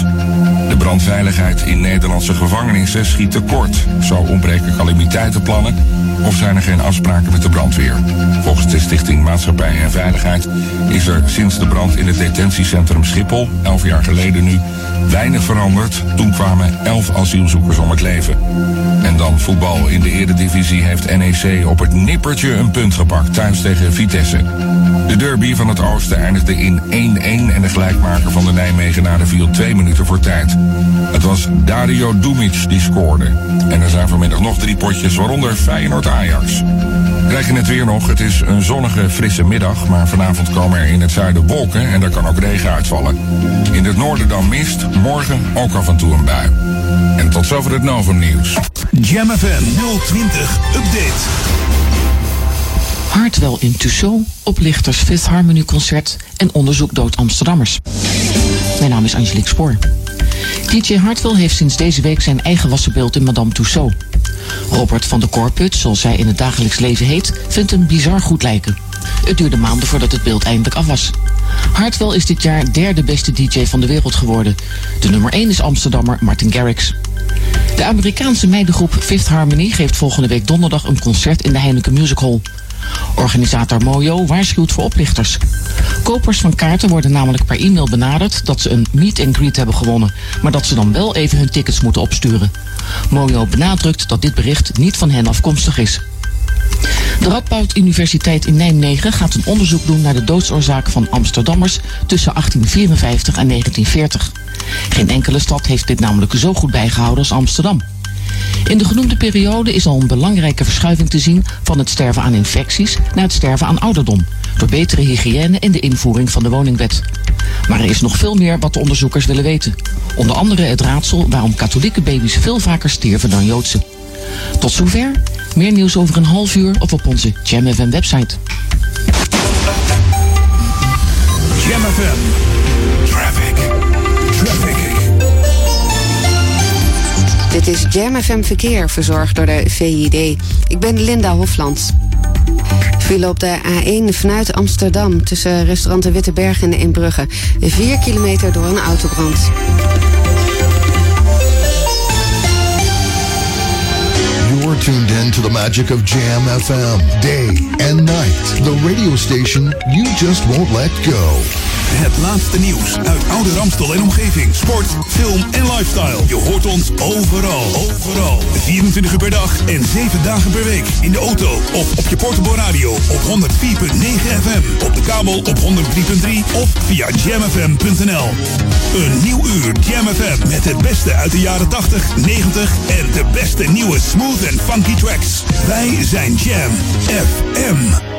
De brandveiligheid in Nederlandse gevangenissen schiet tekort. Zo ontbreken calamiteitenplannen of zijn er geen afspraken met de brandweer. Volgens de Stichting Maatschappij en Veiligheid is er sinds de brand in het detentiecentrum Schiphol, elf jaar geleden nu, weinig veranderd. Toen kwamen elf asielzoekers om het leven. En dan voetbal in de eredivisie heeft NEC op het nippertje een punt gepakt thuis tegen Vitesse. De derby van het oosten eindigde in 1-1 en de gelijkmaker van de Nijmegenaren viel twee minuten voor tijd. Het was Dario Dumic die scoorde. En er zijn vanmiddag nog drie potjes, waaronder Feyenoord-Ajax. Krijg je het weer nog? Het is een zonnige, frisse middag, maar vanavond komen er in het zuiden wolken en er kan ook regen uitvallen. In het noorden dan mist, morgen ook af en toe een bui. En tot zover het Novum nieuws. Jam FM 020 Update. Hartwell in Tussaud, oplichters Fifth Harmony Concert en onderzoek dood Amsterdammers. Mijn naam is Angelique Spoor. DJ Hartwell heeft sinds deze week zijn eigen wassenbeeld in Madame Tussaud. Robert van de Corput, zoals zij in het dagelijks leven heet, vindt hem bizar goed lijken. Het duurde maanden voordat het beeld eindelijk af was. Hartwell is dit jaar derde beste DJ van de wereld geworden. De nummer 1 is Amsterdammer Martin Garrix. De Amerikaanse meidengroep Fifth Harmony geeft volgende week donderdag een concert in de Heineken Music Hall. Organisator Mojo waarschuwt voor oplichters. Kopers van kaarten worden namelijk per e-mail benaderd dat ze een meet and greet hebben gewonnen, maar dat ze dan wel even hun tickets moeten opsturen. Mojo benadrukt dat dit bericht niet van hen afkomstig is. De Radboud Universiteit in Nijmegen gaat een onderzoek doen naar de doodsoorzaak van Amsterdammers tussen 1854 en 1940. Geen enkele stad heeft dit namelijk zo goed bijgehouden als Amsterdam. In de genoemde periode is al een belangrijke verschuiving te zien van het sterven aan infecties naar het sterven aan ouderdom, door betere hygiëne en de invoering van de woningwet. Maar er is nog veel meer wat de onderzoekers willen weten. Onder andere het raadsel waarom katholieke baby's veel vaker stierven dan Joodse. Tot zover. Meer nieuws over een half uur of op onze Jam FM website. Jam Dit is Jam FM Verkeer, verzorgd door de VID. Ik ben Linda Hofland. File op de A1 vanuit Amsterdam tussen restaurant De Witteberg en de Inbrugge. 4 kilometer door een autobrand. You're tuned in to the magic of Jam FM, day and night. The radio station you just won't let go. Het laatste nieuws uit oude Ramstel en omgeving. Sport, film en lifestyle. Je hoort ons overal. Overal. 24 uur per dag en 7 dagen per week. In de auto of op je portable radio op 104.9 FM. Op de kabel op 103.3 of via jamfm.nl. Een nieuw uur Jam FM met het beste uit de jaren 80, 90 en de beste nieuwe smooth en funky tracks. Wij zijn Jam FM.